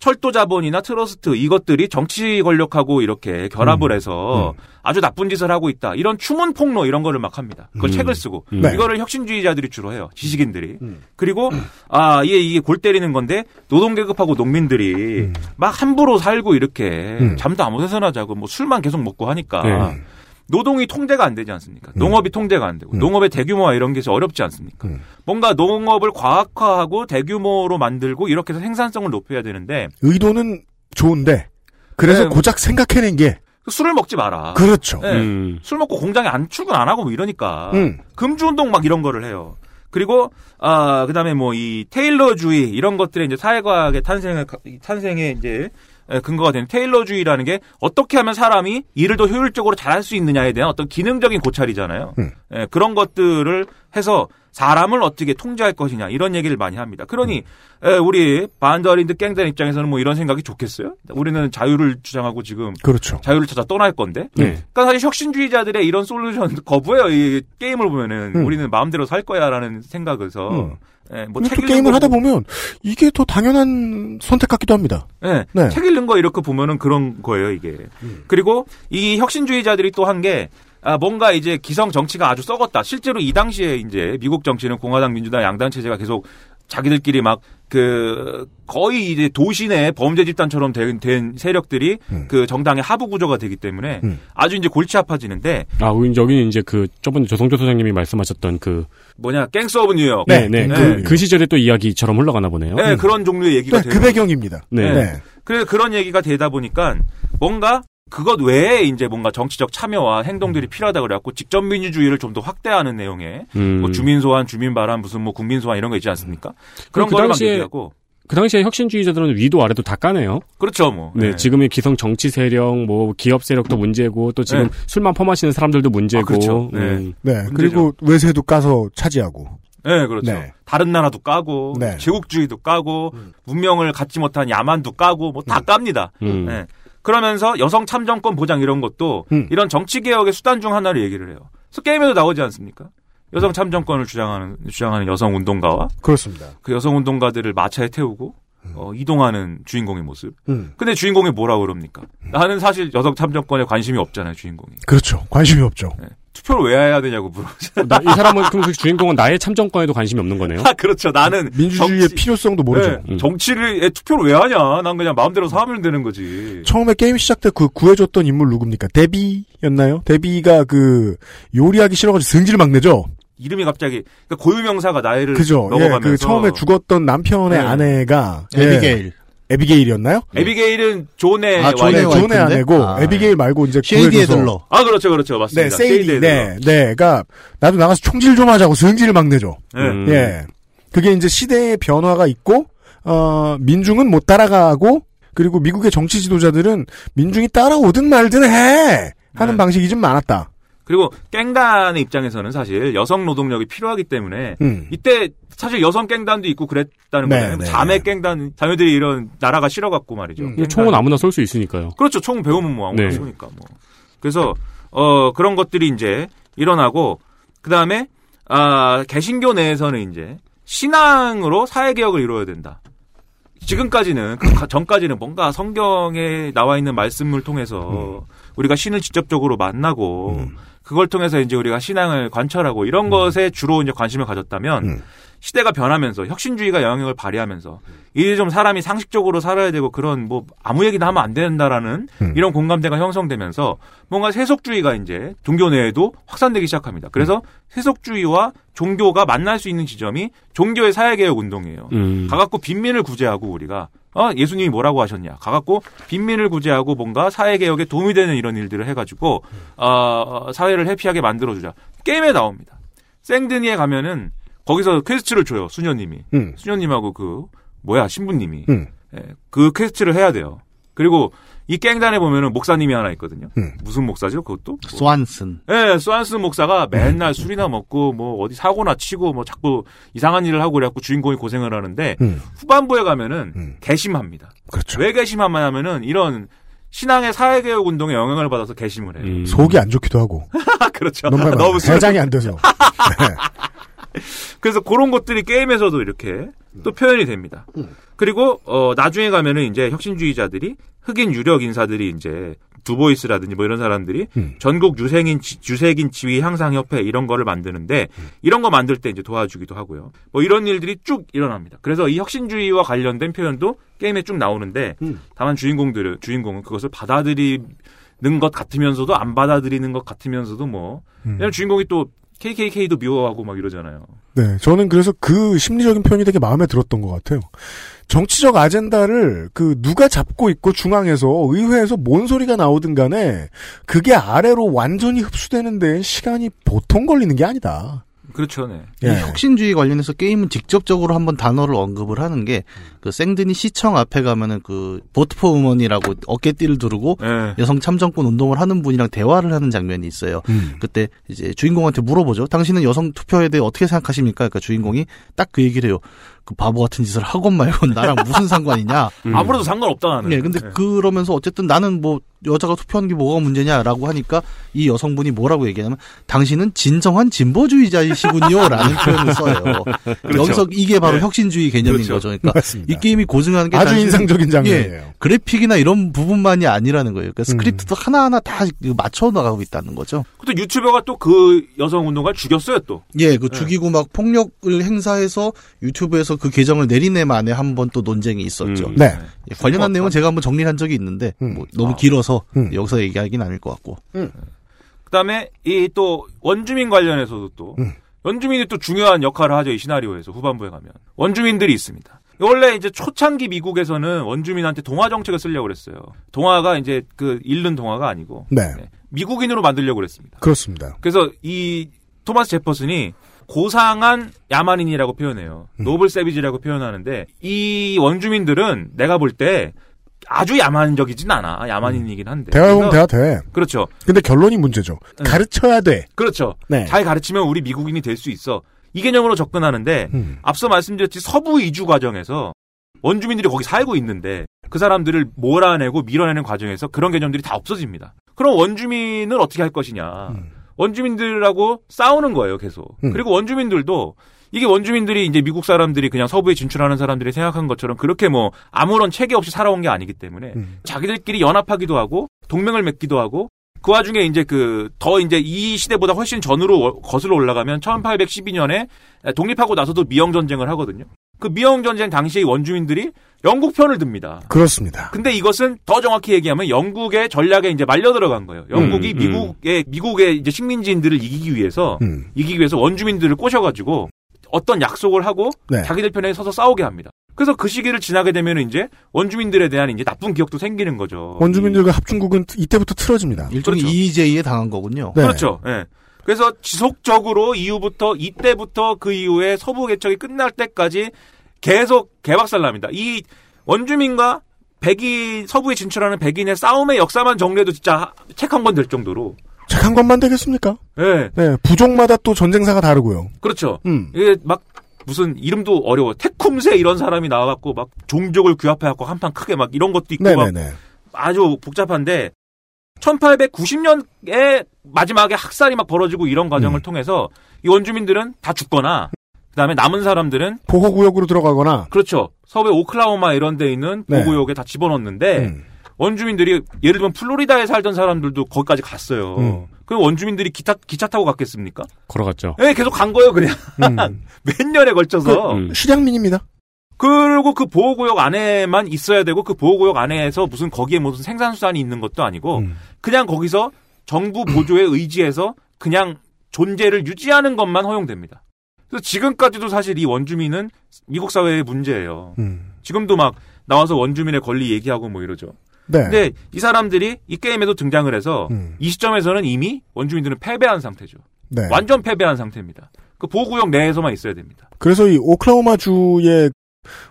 철도 자본이나 트러스트 이것들이 정치 권력하고 이렇게 결합을 해서 아주 나쁜 짓을 하고 있다. 이런 추문 폭로 이런 거를 막 합니다. 그걸
음.
책을 쓰고
음.
네.
이거를 혁신주의자들이 주로 해요. 지식인들이.
음.
그리고 아 이게 이게 골 때리는 건데 노동 계급하고 농민들이
음.
막 함부로 살고 이렇게
음.
잠도 아무 데서나 자고 뭐 술만 계속 먹고 하니까
네.
노동이 통제가 안 되지 않습니까?
음.
농업이 통제가 안 되고
음.
농업의 대규모화 이런 게 어렵지 않습니까?
음.
뭔가 농업을 과학화하고 대규모로 만들고 이렇게 해서 생산성을 높여야 되는데
의도는 좋은데, 그래서
네.
고작 생각해낸 게,
술을 먹지 마라.
그렇죠.
네.
음.
술 먹고 공장에 안 출근 안 하고 뭐 이러니까
음.
금주 운동 막 이런 거를 해요. 그리고 아 그다음에 뭐 이 테일러주의 이런 것들의 이제 사회과학의 탄생을 탄생에 이제 에, 근거가 되는 테일러주의라는 게 어떻게 하면 사람이 일을 더 효율적으로 잘할 수 있느냐에 대한 어떤 기능적인 고찰이잖아요.
음.
예, 그런 것들을 해서 사람을 어떻게 통제할 것이냐 이런 얘기를 많이 합니다. 그러니 에, 우리 반더린드 깽단 입장에서는 뭐 이런 생각이 좋겠어요? 우리는 자유를 주장하고 지금
그렇죠.
자유를 찾아 떠날 건데.
네.
그러니까 사실 혁신주의자들의 이런 솔루션 거부해요. 이 게임을 보면은
음.
우리는 마음대로 살 거야라는 생각에서
음.
예, 뭐
근데 책또
읽는
게임을
거
하다 보면, 이게 더 당연한 선택 같기도 합니다.
예,
네.
책 읽는 거 이렇게 보면은 그런 거예요, 이게.
음.
그리고 이 혁신주의자들이 또 한 게 아, 뭔가 이제 기성 정치가 아주 썩었다. 실제로 이 당시에 이제 미국 정치는 공화당, 민주당, 양당 체제가 계속 자기들끼리 막 그 거의 이제 도시 내 범죄 집단처럼 된, 된 세력들이
음.
그 정당의 하부 구조가 되기 때문에 아주 이제 골치 아파지는데
아, 여기는 이제 그 저번 조성주 소장님이 말씀하셨던 그
뭐냐 갱스 오브 뉴욕
네, 네. 그, 그 시절에 또 이야기처럼 흘러가나 보네요.
네, 그런 종류의 얘기가
네,
돼요.
그 배경입니다.
네.
네.
그래서 그런 얘기가 되다 보니까 뭔가 그것 외에 이제 뭔가 정치적 참여와 행동들이 필요하다 그래갖고 직접 민주주의를 좀 더 확대하는 내용의
음.
뭐 주민 소환, 주민 발안, 무슨 뭐 국민 소환 이런 거 있지 않습니까? 그런
그
거를 막
당시에-
얘기하고
그 당시에 혁신주의자들은 위도 아래도 다 까네요.
그렇죠, 뭐.
네,
네.
지금의 기성 정치 세력, 뭐 기업 세력도 문제고 또 지금
네.
술만 퍼마시는 사람들도 문제고.
아, 그렇죠. 네.
음.
네. 그리고 외세도 까서 차지하고.
네, 그렇죠.
네.
다른 나라도 까고
네.
제국주의도 까고 문명을 갖지 못한 야만도 까고 뭐 다 깝니다.
음.
네. 그러면서 여성 참정권 보장 이런 것도
음.
이런 정치 개혁의 수단 중 하나를 얘기를 해요. 그래서 게임에도 나오지 않습니까? 여성 참정권을 주장하는 주장하는 여성 운동가와
그렇습니다.
그 여성 운동가들을 마차에 태우고 어, 이동하는 주인공의 모습.
음.
근데 주인공이 뭐라 그럽니까? 나는 사실 여성 참정권에 관심이 없잖아요, 주인공이.
그렇죠. 관심이 없죠.
투표를 왜 해야 되냐고 물어보잖아요.
나- 이 사람은 그럼 그 주인공은 나의 참정권에도 관심이 없는 거네요.
아, 그렇죠. 나는
민주주의의
정치-
필요성도 모르죠.
네, 정치를 에, 투표를 왜 하냐? 난 그냥 마음대로 사면 되는 거지.
처음에 게임 시작 때 그 구해줬던 인물 누굽니까? 데비였나요? 데비가 그 요리하기 싫어가지고 승질 막 내죠.
이름이 갑자기 그러니까 고유명사가 나이를
그죠? 예,
넘어가면서
그 처음에 죽었던 남편의
네.
아내가 예,
에비게일.
에비게일이었나요?
에비게일은 존의
아, 존의
네,
와이프.
존의? 아내고
아,
에비게일 말고 이제
세이디
구해줘서
애들러.
아 그렇죠 그렇죠 맞습니다.
네, 세이디, 네, 네, 가 나도 나가서 총질 좀 하자고 승질을 막 내죠.
네.
음.
예, 그게 이제 시대의 변화가 있고 어 민중은 못 따라가고 그리고 미국의 정치 지도자들은 민중이 따라오든 말든 해 하는
네.
방식이 좀 많았다.
그리고 깽단의 입장에서는 사실 여성 노동력이 필요하기 때문에
음.
이때 사실 여성 깽단도 있고 그랬다는
네,
거예요.
네.
자매 깽단 자매들이 이런 나라가 싫어갖고 말이죠.
음.
총은 아무나 쏠 수 있으니까요.
그렇죠. 총 배우면 뭐 아무나
네.
쏘니까 뭐. 그래서 어 그런 것들이 이제 일어나고 그 다음에 아 개신교 내에서는 이제 신앙으로 사회 개혁을 이루어야 된다. 지금까지는 그 가- 전까지는 뭔가 성경에 나와 있는 말씀을 통해서 우리가 신을 직접적으로 만나고
음.
그걸 통해서 이제 우리가 신앙을 관찰하고 이런 것에 주로 이제 관심을 가졌다면
음.
시대가 변하면서 혁신주의가 영향력을 발휘하면서 이제 좀 사람이 상식적으로 살아야 되고 그런 뭐 아무 얘기나 하면 안 된다라는
음.
이런 공감대가 형성되면서 뭔가 세속주의가 이제 종교 내에도 확산되기 시작합니다. 그래서 세속주의와 종교가 만날 수 있는 지점이 종교의 사회개혁 운동이에요.
음.
가갖고 빈민을 구제하고 우리가 어 예수님이 뭐라고 하셨냐 가갖고 빈민을 구제하고 뭔가 사회개혁에 도움이 되는 이런 일들을 해가지고 어 사회를 happy하게 만들어주자 게임에 나옵니다. 생드니에 가면은 거기서 quest를 줘요 수녀님이
음.
수녀님하고 그 뭐야 신부님이
음.
예, 그 quest를 해야 돼요. 그리고 이 깽단에 보면은 목사님이 하나 있거든요.
음.
무슨 목사죠? 그것도?
스완슨.
예, 스완슨 목사가 맨날 술이나 먹고 뭐 어디 사고나 치고 뭐 자꾸 이상한 일을 하고 그래갖고 주인공이 고생을 하는데
음.
후반부에 가면은
음.
개심합니다.
그렇죠.
왜 개심하냐면은 이런 신앙의 사회개혁 운동에 영향을 받아서 개심을 해요.
음.
속이 안 좋기도 하고
그렇죠.
너무, 해장이 안 돼서
그래서 그런 것들이 게임에서도 이렇게 또 표현이 됩니다. 그리고 어 나중에 가면은 이제 혁신주의자들이 흑인 유력 인사들이 이제 두보이스라든지 뭐 이런 사람들이
음.
전국 유생인 지- 유색인 지위 향상 협회 이런 거를 만드는데 이런 거 만들 때 이제 도와주기도 하고요. 뭐 이런 일들이 쭉 일어납니다. 그래서 이 혁신주의와 관련된 표현도 게임에 쭉 나오는데
음.
다만 주인공들은 주인공은 그것을 받아들이는 것 같으면서도 안 받아들이는 것 같으면서도 뭐
음.
주인공이 또 KKK도 미워하고 막 이러잖아요.
네, 저는 그래서 그 심리적인 표현이 되게 마음에 들었던 것 같아요. 정치적 아젠다를 그 누가 잡고 있고 중앙에서 의회에서 뭔 소리가 나오든 간에 그게 아래로 완전히 흡수되는 데엔 시간이 보통 걸리는 게 아니다.
그렇죠, 네.
이
예.
혁신주의 관련해서 게임은 직접적으로 한번 단어를 언급을 하는 게 그 생드니 시청 앞에 가면은 그 보트 포 우먼이라고 어깨띠를 두르고
네.
여성 참정권 운동을 하는 분이랑 대화를 하는 장면이 있어요.
음.
그때 이제 주인공한테 물어보죠. 당신은 여성 투표에 대해 어떻게 생각하십니까? 그러니까 주인공이 딱 그 얘기를 해요. 그 바보 같은 짓을 하건 말건 나랑 무슨 상관이냐?
음.
아무래도 상관없다 나는.
예, 근데
네.
그러면서 어쨌든 나는 뭐 여자가 투표하는 게 뭐가 문제냐라고 하니까 이 여성분이 뭐라고 얘기하냐면 당신은 진정한 진보주의자이시군요라는 표현을 써요. 여기서 이게 바로
네.
혁신주의 개념인
그렇죠.
거죠. 그러니까
맞습니다.
이 게임이 고증하는 게
아주 인상적인 장면이에요.
예, 그래픽이나 이런 부분만이 아니라는 거예요. 그러니까
음.
스크립트도 하나하나 다 맞춰 나가고 있다는 거죠.
또 유튜버가 또 그 여성 운동가를 죽였어요 또.
예, 그
네.
죽이고 막 폭력을 행사해서 유튜브에서 그 개정을 내린 해 만에 한 번 또 논쟁이 있었죠.
음.
네.
예, 관련한 내용은 제가 한번 정리한 적이 있는데
음.
뭐 너무
아.
길어서
음.
여기서 얘기하기는 아닐 것 같고.
그다음에 이 또 원주민 관련해서도 또
음.
원주민이 또 중요한 역할을 하죠 이 시나리오에서 후반부에 가면 원주민들이 있습니다. 원래 이제 초창기 미국에서는 원주민한테 동화 정책을 쓰려고 그랬어요. 동화가 이제 그 잃는 동화가 아니고
네.
네, 미국인으로 만들려고 그랬습니다.
그렇습니다.
그래서 이 토마스 제퍼슨이 고상한 야만인이라고 표현해요.
음.
노블 세비지라고 표현하는데 이 원주민들은 내가 볼 때 아주 야만적이진 않아. 야만인이긴 한데.
대화 보면
그래서-
대화 돼.
그렇죠.
근데 결론이 문제죠.
네.
가르쳐야 돼.
그렇죠.
네.
잘 가르치면 우리 미국인이 될 수 있어. 이 개념으로 접근하는데
음.
앞서 말씀드렸듯이 서부 이주 과정에서 원주민들이 거기 살고 있는데 그 사람들을 몰아내고 밀어내는 과정에서 그런 개념들이 다 없어집니다. 그럼 원주민을 어떻게 할 것이냐.
음.
원주민들하고 싸우는 거예요, 계속.
음.
그리고 원주민들도 이게 원주민들이 이제 미국 사람들이 그냥 서부에 진출하는 사람들이 생각한 것처럼 그렇게 뭐 아무런 체계 없이 살아온 게 아니기 때문에
음.
자기들끼리 연합하기도 하고 동맹을 맺기도 하고 그 와중에 이제 그 더 이제 이 시대보다 훨씬 전으로 거슬러 올라가면 1812년에 독립하고 나서도 미영 전쟁을 하거든요. 그 미영 전쟁 당시에 원주민들이 영국 편을 듭니다.
그렇습니다.
근데 이것은 더 정확히 얘기하면 영국의 전략에 이제 말려 들어간 거예요. 영국이
음, 음.
미국의 미국의 이제 식민지인들을 이기기 위해서
음.
이기기 위해서 원주민들을 꼬셔가지고 어떤 약속을 하고
네.
자기들 편에 서서 싸우게 합니다. 그래서 그 시기를 지나게 되면 이제 원주민들에 대한 이제 나쁜 기억도 생기는 거죠.
원주민들과 합중국은 이때부터 틀어집니다.
일종의
그렇죠.
EJ에 당한 거군요.
네.
그렇죠. 예. 그래서 지속적으로 이후부터 이때부터 그 이후에 서부 개척이 끝날 때까지 계속 개박살납니다. 이 원주민과 백인 서부에 진출하는 백인의 싸움의 역사만 정리해도 진짜 책 한 권 될 정도로.
책 한 권만 되겠습니까?
예.
네. 부족마다 또 전쟁사가 다르고요.
그렇죠.
음.
이게 막 무슨 이름도 어려워. 테쿰세 이런 사람이 나와갖고 막 종족을 규합해갖고 한판 크게 막 이런 것도 있고 막
네네네.
아주 복잡한데 1890년에 마지막에 학살이 막 벌어지고 이런 과정을
음.
통해서 이 원주민들은 다 죽거나 그다음에 남은 사람들은
보호 구역으로 들어가거나.
그렇죠. 서부의 오클라호마 이런 데 있는
네.
보호 구역에 다 집어넣는데
음.
원주민들이 예를 들면 플로리다에 살던 사람들도 거기까지 갔어요.
음.
그럼 원주민들이 기차 기차 타고 갔겠습니까?
걸어갔죠.
네, 계속 간 거예요, 그냥.
음.
몇 년에 걸쳐서.
음.
실향민입니다.
그리고 그 보호구역 안에만 있어야 되고 그 보호구역 안에서 무슨 거기에 무슨 생산수단이 있는 것도 아니고
음.
그냥 거기서 정부 보조에 의지해서 그냥 존재를 유지하는 것만 허용됩니다. 그래서 지금까지도 사실 이 원주민은 미국 사회의 문제예요.
음.
지금도 막 나와서 원주민의 권리 얘기하고 뭐 이러죠.
네.
근데 이 사람들이 이 게임에도 등장을 해서
음.
이 시점에서는 이미 원주민들은 패배한 상태죠.
네.
완전 패배한 상태입니다. 그 보호구역 내에서만 있어야 됩니다.
그래서 이 오클라호마주의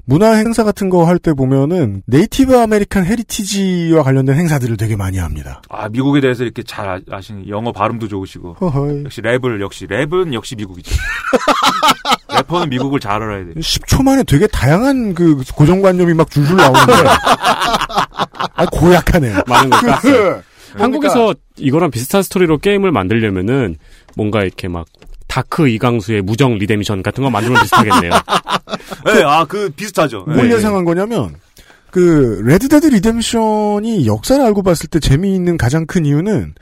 문화 행사 같은 거 할 때 보면은 Native American heritage와 관련된 행사들을 되게 많이 합니다.
아 미국에 대해서 이렇게 잘 아- 아시는 영어 발음도 좋으시고
허허이.
역시 랩을 역시 랩은 역시 미국이죠. 래퍼는 미국을 잘 알아야 돼.
10초 만에 되게 다양한 그 고정관념이 막 줄줄 나오는데. 아, 고약하네요.
많은 걸 깠어요.
그러니까
한국에서 이거랑 비슷한 스토리로 게임을 만들려면은 뭔가 이렇게 막 dark 이광수의 무정 redemption 같은 거 만들면 비슷하겠네요.
네, 아 그 비슷하죠.
뭘
네.
예상한 거냐면 그 레드데드 리뎀션이 역사를 알고 봤을 때 재미있는 가장 큰 이유는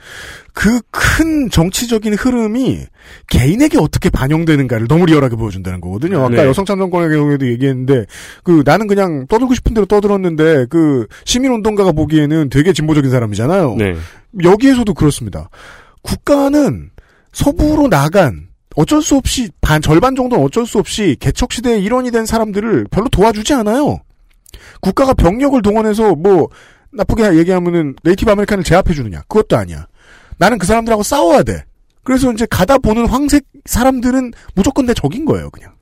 그 큰 정치적인 흐름이 개인에게 어떻게 반영되는가를 너무 리얼하게 보여준다는 거거든요. 아까
네.
여성 참정권의 경우에도 얘기했는데 그 나는 그냥 떠들고 싶은 대로 떠들었는데 그 시민운동가가 보기에는 되게 진보적인 사람이잖아요.
네.
여기에서도 그렇습니다. 국가는 서부로 나간 어쩔 수 없이 반 절반 정도는 어쩔 수 없이 개척 시대의 일원이 된 사람들을 별로 도와주지 않아요. 국가가 병력을 동원해서 뭐 나쁘게 얘기하면은 Native American을 제압해 주느냐 그것도 아니야. 나는 그 사람들하고 싸워야 돼. 그래서 이제 가다 보는 황색 사람들은 무조건 내 적인 거예요, 그냥.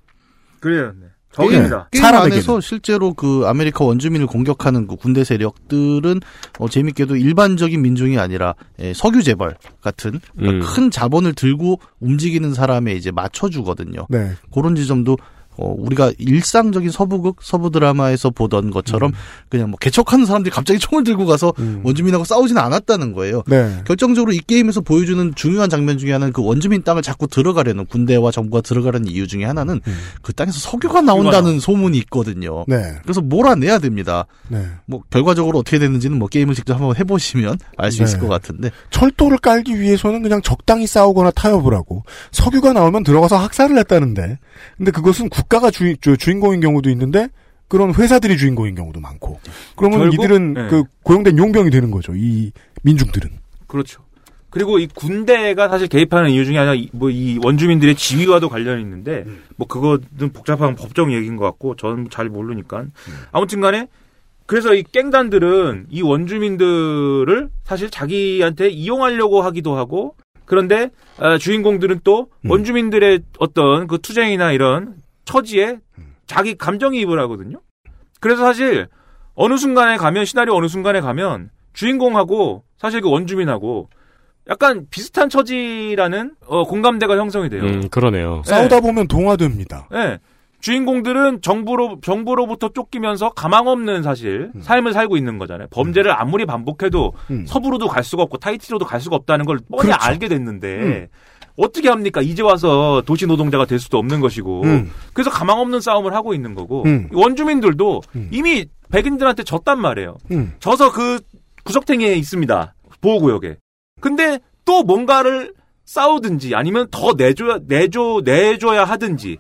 그래요. 네. 적입니다.
게임
사람에게는.
안에서 실제로 그 아메리카 원주민을 공격하는 그 군대 세력들은 어, 재밌게도 일반적인 민중이 아니라 예, 석유 재벌 같은 그러니까
음.
큰 자본을 들고 움직이는 사람에 이제 맞춰주거든요.
네.
그런 지점도 어, 우리가 일상적인 서부극, 서부 드라마에서 보던 것처럼 그냥 뭐 개척하는 사람들이 갑자기 총을 들고 가서
음.
원주민하고 싸우지는 않았다는 거예요.
네.
결정적으로 이 게임에서 보여주는 중요한 장면 중에 하나는 그 원주민 땅을 자꾸 들어가려는 군대와 정부가 들어가려는 이유 중에 하나는
음.
그 땅에서 석유가 나온다는 소문이 있거든요.
네.
그래서 몰아내야 됩니다.
네.
뭐 결과적으로 어떻게 됐는지는 뭐 게임을 직접 한번 해보시면 알수
네.
있을 것 같은데
철도를 깔기 위해서는 그냥 적당히 싸우거나 타협을 하고 석유가 나오면 들어가서 학살을 했다는데 근데 그것은 국 가가 주, 저 주인공인 경우도 있는데 그런 회사들이 주인공인 경우도 많고. 그러면
결국,
이들은
네.
그 고용된 용병이 되는 거죠. 이 민중들은.
그렇죠. 그리고 이 군대가 사실 개입하는 이유 중에 하나 뭐 이 원주민들의 지위와도 관련이 있는데 뭐 그거는 복잡한 법정 얘기인 것 같고 저는 잘 모르니까 아무튼간에 그래서 이 깽단들은 이 원주민들을 사실 자기한테 이용하려고 하기도 하고 그런데 아, 주인공들은 또 원주민들의 어떤 그 투쟁이나 이런 처지에 자기 감정이입을 하거든요. 그래서 사실 어느 순간에 가면 시나리오 어느 순간에 가면 주인공하고 사실 그 원주민하고 약간 비슷한 처지라는 어, 공감대가 형성이 돼요.
음, 그러네요.
싸우다 보면 동화됩니다.
예. 주인공들은 정부로 정부로부터 쫓기면서 가망 없는 사실 삶을 살고 있는 거잖아요. 범죄를 아무리 반복해도
음.
서부로도 갈 수가 없고 타이티로도 갈 수가 없다는 걸 뻔히
그렇죠.
알게 됐는데
음.
어떻게 합니까? 이제 와서 도시 노동자가 될 수도 없는 것이고
음.
그래서 가망 없는 싸움을 하고 있는 거고
음.
원주민들도
음.
이미 백인들한테 졌단 말이에요.
음.
져서 그 구석탱이에 있습니다. 보호구역에. 근데 또 뭔가를 싸우든지 아니면 더 내줘야 내줘 내줘야 하든지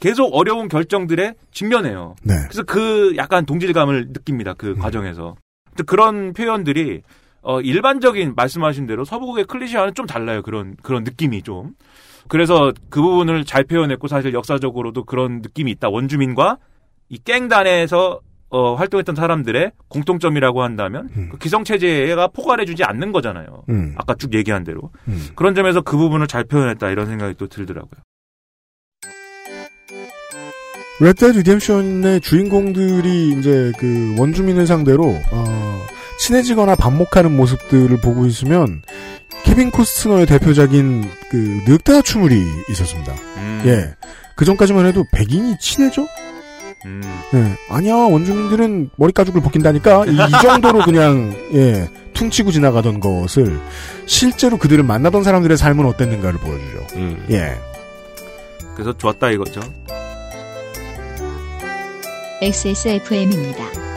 계속 어려운 결정들에 직면해요.
네.
그래서 그 약간 동질감을 느낍니다. 그 과정에서. 근데 그런 표현들이 어 일반적인 말씀하신 대로 서부국의 클리셰와는 좀 달라요. 그런 그런 느낌이 좀. 그래서 그 부분을 잘 표현했고 사실 역사적으로도 그런 느낌이 있다. 원주민과 이 깽단에서 어, 활동했던 사람들의 공통점이라고 한다면 그 기성 체제가 포괄해주지 않는 거잖아요.
음.
아까 쭉 얘기한 대로
음.
그런 점에서 그 부분을 잘 표현했다 이런 생각이 또 들더라고요.
레드 리뎀션의 주인공들이 이제 그 원주민을 상대로 어, 친해지거나 반목하는 모습들을 보고 있으면 케빈 코스트너의 대표작인 그 늑대와 춤을이 있었습니다.
음.
예. 그 전까지만 해도 백인이 친해져?
음.
예. 아니야, 원주민들은 머리 가죽을 벗긴다니까? 이, 이 정도로 그냥, 예, 퉁치고 지나가던 것을 실제로 그들을 만나던 사람들의 삶은 어땠는가를 보여주죠.
음.
예.
그래서 좋았다 이거죠.
XSFM입니다.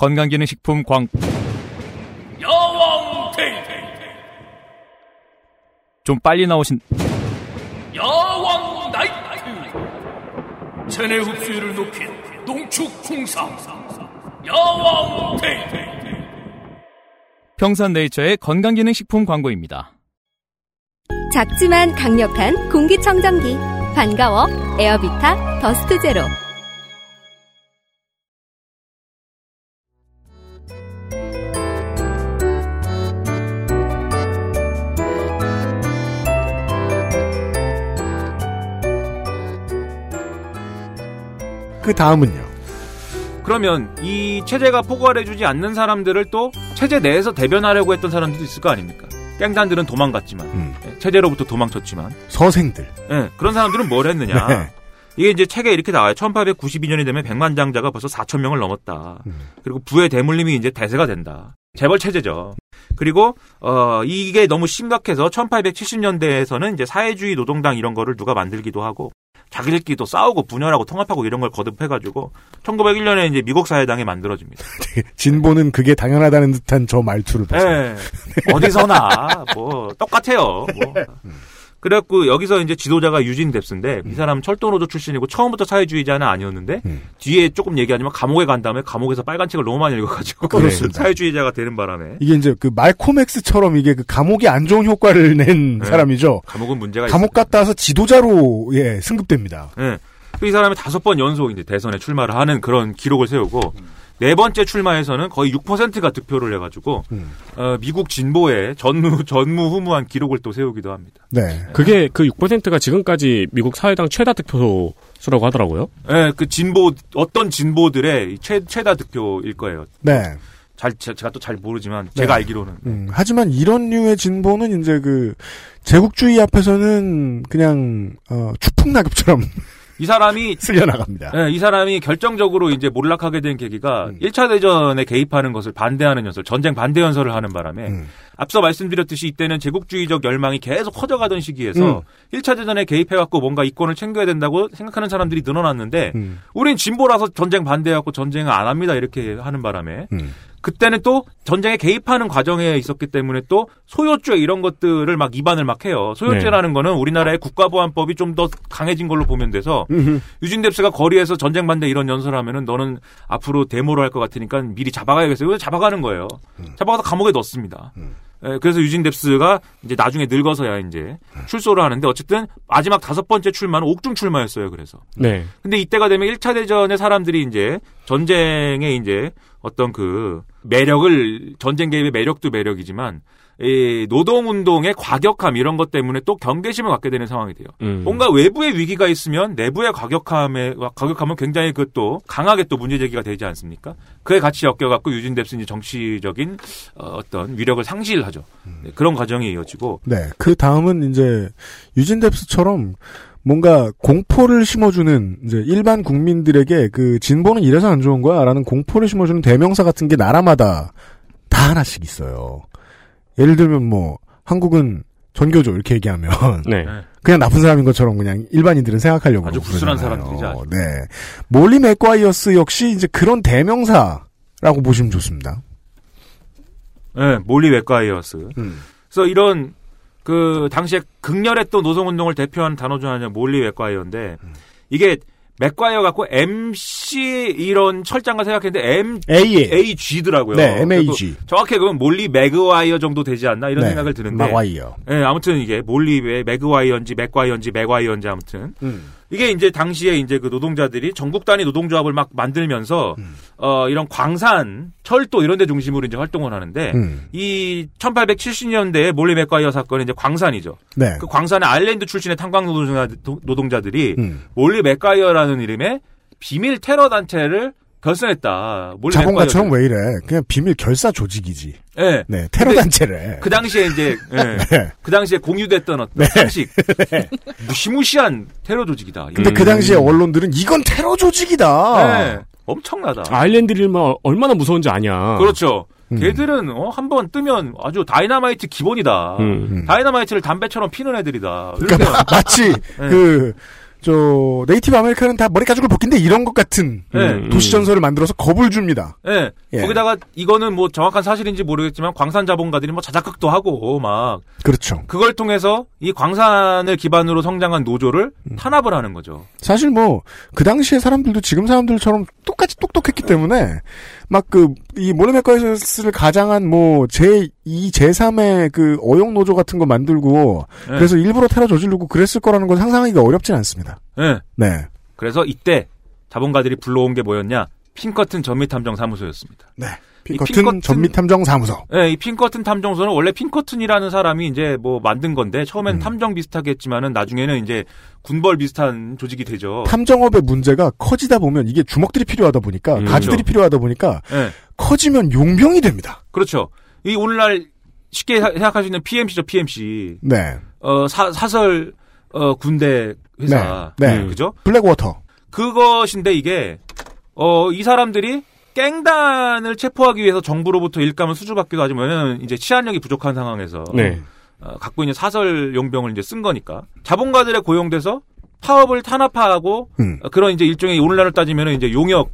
건강기능식품 광
야왕 테이테
좀 빨리 나오신
야왕 나이트! 체내 흡수율을 높인 농축 홍삼 야왕 테이테
평산네이처의 건강기능식품 광고입니다.
작지만 강력한 공기청정기. 반가워 에어비타 더스트 제로
그 다음은요.
그러면 이 체제가 포괄해주지 않는 사람들을 또 체제 내에서 대변하려고 했던 사람들도 있을 거 아닙니까? 깽단들은 도망갔지만 예, 체제로부터 도망쳤지만
서생들.
예, 그런 사람들은 뭘 했느냐?
네.
이게 이제 책에 이렇게 나와요. 1892년이 되면 백만 장자가 벌써 4천 명을 넘었다. 그리고 부의 대물림이 이제 대세가 된다. 재벌 체제죠. 그리고 어 이게 너무 심각해서 1870년대에서는 이제 사회주의 노동당 이런 거를 누가 만들기도 하고 자기들끼리 또 싸우고 분열하고 통합하고 이런 걸 거듭해가지고 1901년에 이제 미국 사회당이 만들어집니다.
진보는 그게 당연하다는 듯한 저 말투를 봐서.
예. 어디서나 뭐 똑같아요. 뭐. 그래갖고 여기서 이제 지도자가 유진 뎁스인데 이 사람은 철도노조 출신이고 처음부터 사회주의자는 아니었는데 뒤에 조금 얘기하지만 감옥에 간 다음에 감옥에서 빨간 책을 너무 많이 읽어가지고
그렇습니다.
사회주의자가 되는 바람에
이게 이제 그 말코맥스처럼 이게 그 감옥이 안 좋은 효과를 낸
네.
사람이죠.
감옥은 문제가
감옥 갔다 와서 지도자로 예 승급됩니다.
예. 그이 사람이 다섯 번 연속 이제 대선에 출마를 하는 그런 기록을 세우고 네 번째 출마에서는 거의 6%가 득표를 해가지고 어, 미국 진보의 전무 전무후무한 기록을 또 세우기도 합니다.
네.
그게 그 6%가 지금까지 미국 사회당 최다 득표수라고 하더라고요.
예, 그 진보 어떤 진보들의 최 최다 득표일 거예요.
네.
잘 제- 제가 또 잘 모르지만
네.
제가 알기로는
음, 하지만 이런 류의 진보는 이제 그 제국주의 앞에서는 그냥 어, 추풍 낙엽처럼
이 사람이
쓸려 나갑니다.
예, 이 사람이 결정적으로 이제 몰락하게 된 계기가
음.
1차 대전에 개입하는 것을 반대하는 연설, 전쟁 반대 연설을 하는 바람에
음.
앞서 말씀드렸듯이 이때는 제국주의적 열망이 계속 커져가던 시기에서
음.
1차 대전에 개입해갖고 뭔가 이권을 챙겨야 된다고 생각하는 사람들이 늘어났는데
음.
우린 진보라서 전쟁 반대해갖고 전쟁을 안 합니다 이렇게 하는 바람에
음.
그때는 또 전쟁에 개입하는 과정에 있었기 때문에 또 소요죄 이런 것들을 막 위반을 막 해요. 소요죄라는 거는 우리나라의 국가보안법이 좀 더 강해진 걸로 보면 돼서 유진 뎁스가 거리에서 전쟁 반대 이런 연설을 하면은 너는 앞으로 데모를 할 것 같으니까 미리 잡아가야겠어요. 그래서 잡아가는 거예요. 잡아가서 감옥에 넣습니다. 예, 그래서 유진 뎁스가 이제 나중에 늙어서야 이제 출소를 하는데 어쨌든 마지막 다섯 번째 출마는 옥중 출마였어요. 그래서.
네.
근데 이때가 되면 1차 대전의 사람들이 이제 전쟁의 이제 어떤 그 매력을 전쟁 개입의 매력도 매력이지만 이 노동 운동의 과격함 이런 것 때문에 또 경계심을 갖게 되는 상황이 돼요.
음.
뭔가 외부의 위기가 있으면 내부의 과격함에 과격함은 굉장히 그 또 강하게 또 문제 제기가 되지 않습니까? 그에 같이 엮여갖고 유진 뎁슨이 정치적인 어, 어떤 위력을 상실하죠. 네, 그런 과정이 이어지고
네. 그 다음은 이제 유진 뎁스처럼 뭔가 공포를 심어주는 이제 일반 국민들에게 그 진보는 이래서 안 좋은 거야라는 공포를 심어주는 대명사 같은 게 나라마다 다 하나씩 있어요. 예를 들면 뭐 한국은 전교조 이렇게 얘기하면
네.
그냥 나쁜 사람인 것처럼 그냥 일반인들은 생각하려고
아주 불순한
그러잖아요.
사람들이죠.
네. 몰리 맥과이어스 역시 이제 그런 대명사라고 보시면 좋습니다.
네, 몰리 웨과이어스. 그래서 이런 그 당시에 극렬했던 노동운동을 대표하는 단어 중 하나가 몰리 맥과이어인데 이게 맥과이어 갖고 MC 이런 철자인가 생각했는데 M
A
AG더라고요.
네, MAG.
정확히 그건 몰리 맥과이어 정도 되지 않나 이런
네,
생각을 드는데.
마과이어.
네, 아무튼 이게 몰리 왜 맥과이어인지 맥과이어인지 맥과이어인지 아무튼
음.
이게 이제 당시에 이제 그 노동자들이 전국 단위 노동조합을 막 만들면서 어 이런 광산, 철도 이런 데 중심으로 이제 활동을 하는데
음.
이 1870년대에 몰리 맥과이어 사건은 이제 광산이죠.
네.
그 광산의 아일랜드 출신의 탄광 노동자, 노동자들이
음.
몰리 맥과이어라는 이름의 비밀 테러 단체를 결성했다. 몰리
자본가처럼. 왜 이래? 그냥 비밀 결사 조직이지.
예.
네, 테러
근데
단체래.
그 당시에 이제 예.
네.
그 당시에 공유됐던 어떤 상식 무시무시한 테러 조직이다.
근데 그 당시에 언론들은 이건 테러 조직이다.
네. 엄청나다.
아일랜드인이 얼마나 무서운지 아냐.
그렇죠.
음.
걔들은 어, 한 번 뜨면 아주 다이나마이트 기본이다.
음.
다이나마이트를 담배처럼 피는 애들이다.
그러니까 마치
네.
그, 저, Native American은 다 머리 가죽을 벗긴데 이런 것 같은
네.
도시 전설을 만들어서 겁을 줍니다.
예.
예.
거기다가 이거는 뭐 정확한 사실인지 모르겠지만 광산 자본가들이 뭐 자작극도 하고 막
그렇죠.
그걸 통해서 이 광산을 기반으로 성장한 노조를
음.
탄압을 하는 거죠.
사실 뭐, 그 당시에 사람들도 지금 사람들처럼 똑같이 똑똑했기 때문에, 막 그, 이 몰레메카이스를 가장한 뭐, 제2, 제3의 그 어용 노조 같은 거 만들고,
네.
그래서 일부러 테러 저지르고 그랬을 거라는 건 상상하기가 어렵진 않습니다.
예.
네.
그래서 이때 자본가들이 불러온 게 뭐였냐? 핑커튼 전미탐정 사무소였습니다.
네.
이
핑커튼 전미탐정사무소.
네, 이 핑커튼 탐정소는 원래 핑커튼이라는 사람이 이제 뭐 만든 건데 처음엔
음.
탐정 비슷하게 했지만은 나중에는 이제 군벌 비슷한 조직이 되죠.
탐정업의 문제가 커지다 보면 이게 주먹들이 필요하다 보니까,
음,
가지들이
그렇죠.
필요하다 보니까,
네.
커지면 용병이 됩니다.
그렇죠. 이 오늘날 쉽게 사- 생각할 수 있는 PMC죠, PMC.
네.
어, 사, 사설 어, 군대 회사.
네. 네.
그죠?
블랙워터.
그것인데 이게 어, 이 사람들이 깽단을 체포하기 위해서 정부로부터 일감을 수주받기도 하지만 이제 치안력이 부족한 상황에서
네.
어, 갖고 있는 사설 용병을 이제 쓴 거니까 자본가들에 고용돼서 파업을 탄압하고
음.
어, 그런 이제 일종의 오늘날로 따지면 이제 용역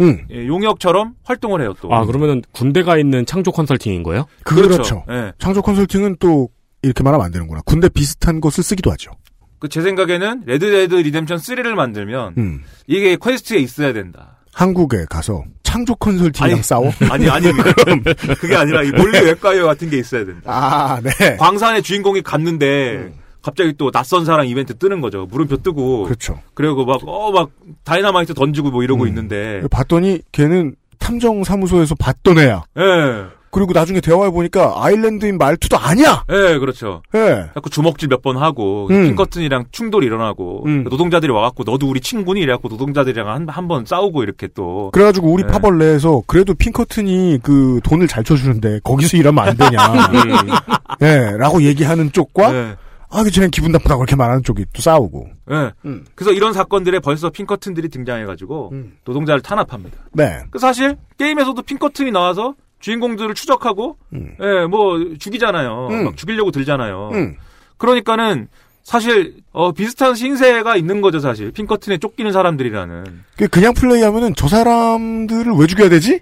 음.
예, 용역처럼 활동을 해요 또.
아 그러면은 군대가 있는 창조 컨설팅인 거예요?
그렇죠.
예.
창조 컨설팅은 또, 이렇게 말하면 안 되는구나. 군대 비슷한 것을 쓰기도 하죠.
그 제 생각에는 Red Dead Redemption 3를 만들면
음.
이게 quest에 있어야 된다.
한국에 가서 창조 컨설팅이랑
아니,
싸워?
아니 아닙니다. 그게 아니라 이 몰리 맥과이어 같은 게 있어야 된다.
아, 네.
광산의 주인공이 갔는데 갑자기 또 낯선 사람 이벤트 뜨는 거죠. 물음표 뜨고.
그렇죠.
그리고 막 어 막 다이나마이트 던지고 뭐 이러고 있는데.
봤더니 걔는 탐정 사무소에서 봤던 애야.
예.
그리고 나중에 대화해 보니까 아일랜드인 말투도 아니야.
예, 그렇죠.
예.
자꾸 주먹질 몇 번 하고
음.
핑커튼이랑 충돌이 일어나고
음.
노동자들이 와갖고 너도 우리 친구니 이래갖고 노동자들이랑 한한번 싸우고 이렇게 또.
그래가지고 우리
예.
파벌 내에서 그래도 핑커튼이 그 돈을 잘 쳐주는데 거기서 일하면 안 되냐. 예, 라고 얘기하는 쪽과
예.
아, 그 쟤는 기분 나쁘다고 그렇게 말하는 쪽이 또 싸우고.
예.
음.
그래서 이런 사건들에 벌써 핑커튼들이 등장해가지고 노동자를 탄압합니다.
네.
그 사실 게임에서도 핑커튼이 나와서 주인공들을 추적하고 예, 뭐 죽이잖아요.
음.
막 죽이려고 들잖아요.
음.
그러니까는 사실 어 비슷한 신세가 있는 거죠, 사실. 핑커튼에 쫓기는 사람들이라는.
그 그냥 플레이하면은 저 사람들을 왜 죽여야 되지?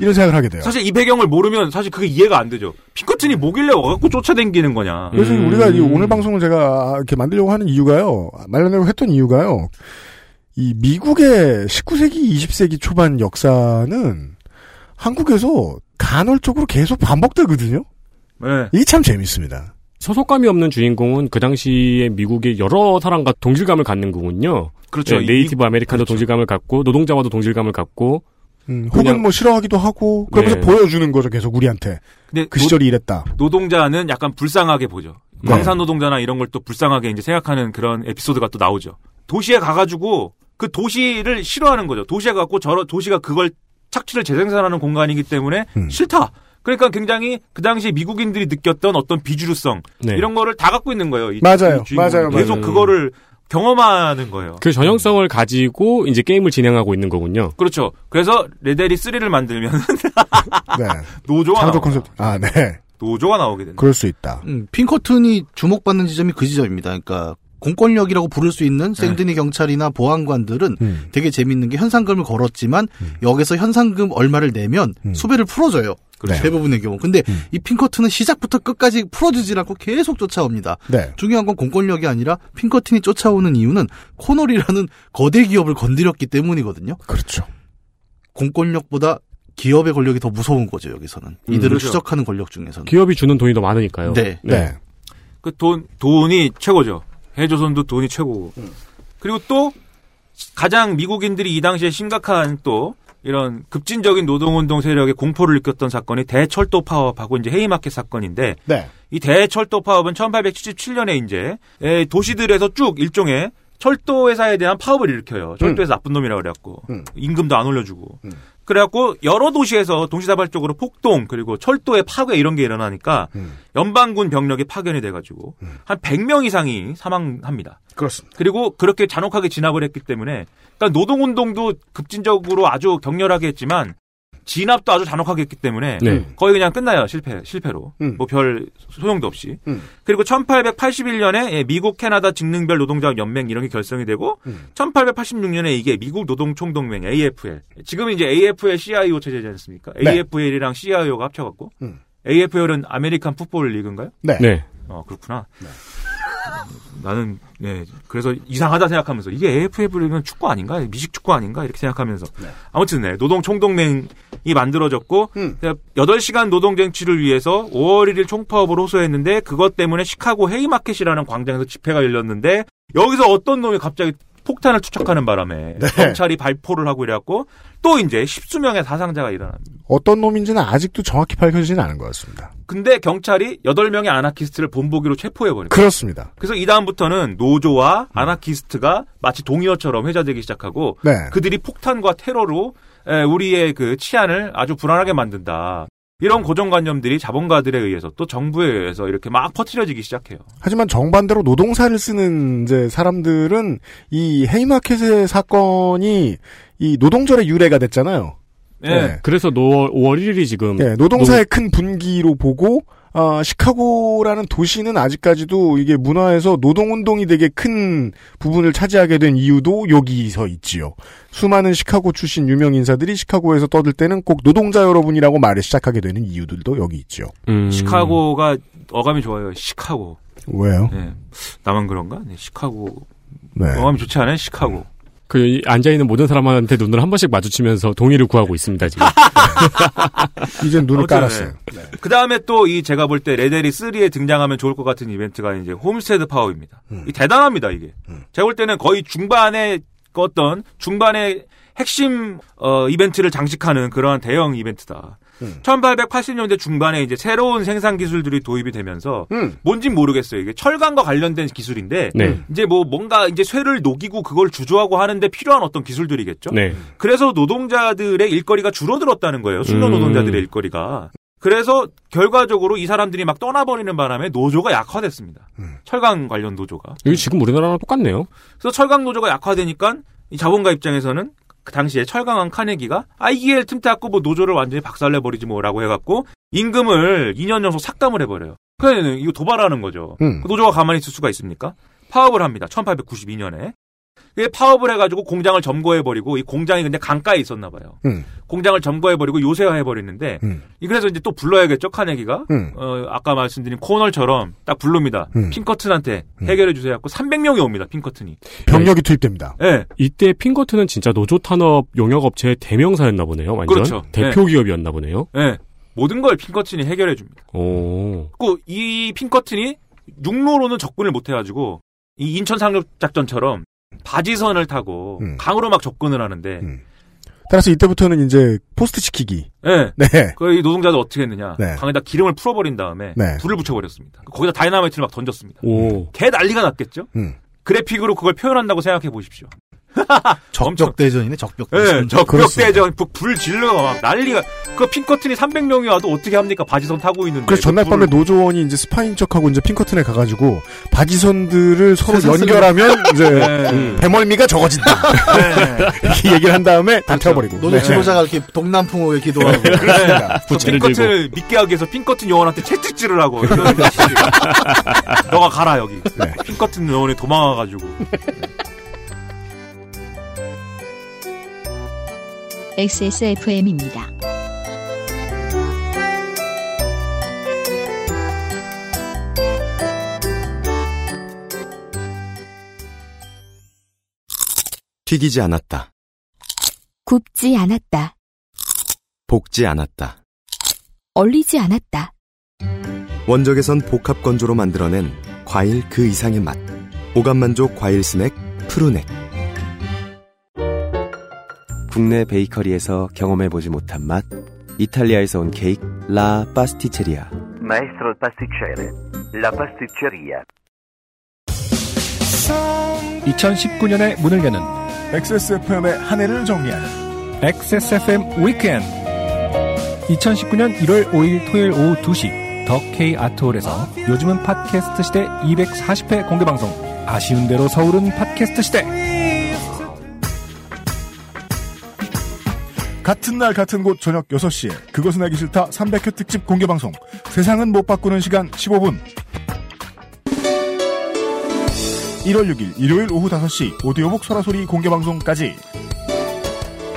이런 생각을 하게 돼요.
사실 이 배경을 모르면 사실 그게 이해가 안 되죠. 핑커튼이 뭐길래 와갖고 쫓아다니는 거냐.
그래서 우리가 이 오늘 방송을 제가 이렇게 만들려고 하는 이유가요. 마련하려고 했던 이유가요. 이 미국의 19세기, 20세기 초반 역사는 한국에서 간헐적으로 계속 반복되거든요.
네.
이게 참 재밌습니다.
소속감이 없는 주인공은 그 당시에 미국의 여러 사람과 동질감을 갖는 거군요.
그렇죠.
네, Native American도 동질감을 갖고 노동자와도 동질감을 갖고
음, 혹은 뭐 싫어하기도 하고 그러면서
네.
보여주는 거죠 계속 우리한테
근데
그 시절이 이랬다.
노동자는 약간 불쌍하게 보죠.
네.
광산 노동자나 이런 걸 또 불쌍하게 이제 생각하는 그런 에피소드가 또 나오죠. 도시에 가가지고 그 도시를 싫어하는 거죠. 도시에 가고 저 도시가 그걸 착취를 재생산하는 공간이기 때문에
음.
싫다. 그러니까 굉장히 그 당시 미국인들이 느꼈던 어떤 비주류성
네.
이런 거를 다 갖고 있는 거예요. 이-
맞아요. 맞아요.
계속
맞아요.
그거를 경험하는 거예요.
그 전형성을 가지고 이제 게임을 진행하고 있는 거군요.
그렇죠. 그래서 레데리 3를 만들면
네.
노조가
창조
나와요.
컨셉. 아, 네.
노조가 나오게 된다.
그럴 수 있다.
음, 핑커튼이 주목받는 지점이 그 지점입니다. 그러니까 공권력이라고 부를 수 있는 생드니 경찰이나 보안관들은
음.
되게 재밌는 게 현상금을 걸었지만 여기서 현상금 얼마를 내면 수배를 풀어줘요.
그렇죠.
대부분의 경우. 근데 이 핑커튼은 시작부터 끝까지 풀어주질 않고 계속 쫓아옵니다.
네.
중요한 건 공권력이 아니라 핑커튼이 쫓아오는 이유는 코널이라는 거대 기업을 건드렸기 때문이거든요.
그렇죠.
공권력보다 기업의 권력이 더 무서운 거죠, 여기서는. 이들을
그렇죠.
추적하는 권력 중에서는.
기업이 주는 돈이 더 많으니까요.
네.
네.
그 돈, 돈이 최고죠. 해조선도 돈이 최고고. 그리고 또 가장 미국인들이 이 당시에 심각한 또 이런 급진적인 노동운동 세력의 공포를 느꼈던 사건이 대철도 파업하고 이제 헤이마켓 사건인데
네.
이 대철도 파업은 1877년에 이제 에, 도시들에서 쭉 일종의 철도 회사에 대한 파업을 일으켜요. 철도에서 나쁜 놈이라고 그래갖고
음.
임금도 안 올려주고 그래갖고 여러 도시에서 동시다발적으로 폭동 그리고 철도의 파괴 이런 게 일어나니까
음.
연방군 병력이 파견이 돼가지고 한 100명 이상이 사망합니다.
그렇습니다.
그리고 그렇게 잔혹하게 진압을 했기 때문에 그러니까 노동운동도 급진적으로 아주 격렬하게 했지만 진압도 아주 잔혹하게 했기 때문에
네.
거의 그냥 끝나요 실패 실패로
음.
뭐별 소용도 없이
음.
그리고 1881년에 예, 미국 캐나다 직능별 노동자 연맹 이런 게 결성이 되고
음.
1886년에 이게 미국 노동총동맹 AFL 지금 이제 AFL CIO 체제지 않습니까?
네.
AFL이랑 CIO가 합쳐갖고
음.
AFL은 American Football League인가요?
네.
네.
어 그렇구나. 나는 네 그래서 이상하다 생각하면서 이게 AFL이면 축구 아닌가? 미식 축구 아닌가? 이렇게 생각하면서. 아무튼 네 노동 총동맹이 만들어졌고
음.
8시간 노동 쟁취를 위해서 5월 1일 총파업을 호소했는데 그것 때문에 시카고 헤이마켓이라는 광장에서 집회가 열렸는데 여기서 어떤 놈이 갑자기 폭탄을 투척하는 바람에
네.
경찰이 발포를 하고 이래갖고 또 이제 십수명의 사상자가 일어납니다.
어떤 놈인지는 아직도 정확히 밝혀지진 않은 것 같습니다.
근데 경찰이 8명의 아나키스트를 본보기로 체포해버립니다.
그렇습니다.
그래서 이 다음부터는 노조와 아나키스트가 마치 동의어처럼 회자되기 시작하고
네.
그들이 폭탄과 테러로 에, 우리의 그 치안을 아주 불안하게 만든다. 이런 고정관념들이 자본가들에 의해서 또 정부에 의해서 이렇게 막 퍼뜨려지기 시작해요.
하지만 정반대로 노동사를 쓰는 이제 사람들은 이 헤이마켓의 사건이 이 노동절의 유래가 됐잖아요.
네.
그래서 노, 5월 1일이 지금
네, 노동사의 큰 분기로 보고 아, 시카고라는 도시는 아직까지도 이게 문화에서 노동운동이 되게 큰 부분을 차지하게 된 이유도 여기서 있지요. 수많은 시카고 출신 유명 인사들이 시카고에서 떠들 때는 꼭 노동자 여러분이라고 말을 시작하게 되는 이유들도 여기 있죠.
음.
시카고가 어감이 좋아요. 시카고.
왜요?
네. 나만 그런가? 네, 시카고.
네.
어감이 좋지 않아요? 시카고.
그 앉아 있는 모든 사람한테 눈을 한 번씩 마주치면서 동의를 구하고 있습니다 지금.
이제 눈을 깔았어요.
네. 그 다음에 또 이 제가 볼 때 레데리 3에 등장하면 좋을 것 같은 이벤트가 이제 홈스테드 파워입니다. 이 대단합니다 이게. 제가 볼 때는 거의 중반에 그 어떤 중반에 핵심 어, 이벤트를 장식하는 그러한 대형 이벤트다. 1880년대 중반에 이제 새로운 생산 기술들이 도입이 되면서 뭔진 모르겠어요. 이게 철강과 관련된 기술인데
네.
이제 뭐 뭔가 이제 쇠를 녹이고 그걸 주조하고 하는데 필요한 어떤 기술들이겠죠.
네.
그래서 노동자들의 일거리가 줄어들었다는 거예요. 숙련
음.
노동자들의 일거리가. 그래서 결과적으로 이 사람들이 막 떠나버리는 바람에 노조가 약화됐습니다. 철강 관련 노조가.
이게 지금 우리나라랑 똑같네요.
그래서 철강 노조가 약화되니까 이 자본가 입장에서는 그 당시에 철강한 카네기가 아 이게 틈타고 뭐 노조를 완전히 박살내 버리지 뭐라고 해갖고 임금을 2년 연속 삭감을 해버려요. 그러니까 이거 도발하는 거죠.
음.
그 노조가 가만히 있을 수가 있습니까? 파업을 합니다. 1892년에. 그게 파업을 해가지고 공장을 점거해버리고 이 공장이 근데 강가에 있었나 봐요.
음.
공장을 점거해버리고 요새화해버리는데
음.
이 그래서 이제 또 불러야겠죠 카네기가
음.
어, 아까 말씀드린 코널처럼 딱 부릅니다.
음.
핑커튼한테 해결해 주세요. 갖고 300명이 옵니다. 핑커튼이.
병력이 투입됩니다.
예.
이때 핑커튼은 진짜 노조 탄압 용역 업체의 대명사였나 보네요. 완전
그렇죠.
대표 기업이었나 보네요.
예. 모든 걸 핑커튼이 해결해 줍니다.
오.
그이 핑커튼이 육로로는 접근을 못 해가지고 이 인천 상륙 작전처럼 바지선을 타고
음.
강으로 막 접근을 하는데
따라서 이때부터는 이제 포스트 시키기.
예.
네.
그이 노동자들 어떻게 했느냐.
네.
강에다 기름을 풀어버린 다음에
네.
불을 붙여버렸습니다. 거기다 다이나마이트를 막 던졌습니다.
오.
개 난리가 났겠죠?
음.
그래픽으로 그걸 표현한다고 생각해 보십시오.
적벽대전이네, 적벽대전.
예,
그렇습니다.
적벽대전, 부- 불 질러 막 난리가. 그 핑커튼이 300명이 와도 어떻게 합니까? 바지선 타고 있는데.
그래서 전날
그
밤에
불을-
노조원이 이제 스파인 척하고 이제 핑커튼에 가가지고 바지선들을 서로 연결하면 이제
네.
배멀미가 적어진다. 이렇게 얘기를 한 다음에 다 태워버리고.
노조
네.
지도자가 이렇게 동남풍으로 기도하고.
그렇습니다.
그 핑커튼을 믿게 하기 위해서 핑커튼 요원한테 채찍질을 하고. 너가 가라, 여기.
네.
핑커튼 요원이 도망와가지고.
XSFM입니다.
튀기지 않았다.
굽지 않았다.
볶지 않았다.
얼리지 않았다.
원적에선 복합 건조로 만들어낸 과일 그 이상의 맛. 오감만족 과일 스낵 푸르넥. 국내 베이커리에서 경험해보지 못한 맛. 이탈리아에서 온 케이크 라 파스티체리아.
Maestro pasticcere. La pasticceria.
2019년의 문을 여는
XSFM의 한 해를 정리하는
XSFM 위켄드 2019년 1월 5일 토요일 오후 2시 더 K 아트홀에서 요즘은 팟캐스트 시대 240회 공개 방송 아쉬운 대로 서울은 팟캐스트 시대
같은 날 같은 곳 저녁 6시에 그것은 알기 싫다 300회 특집 공개방송. 세상은 못 바꾸는 시간 15분. 1월 6일 일요일 오후 5시 오디오북 소라소리 공개방송까지.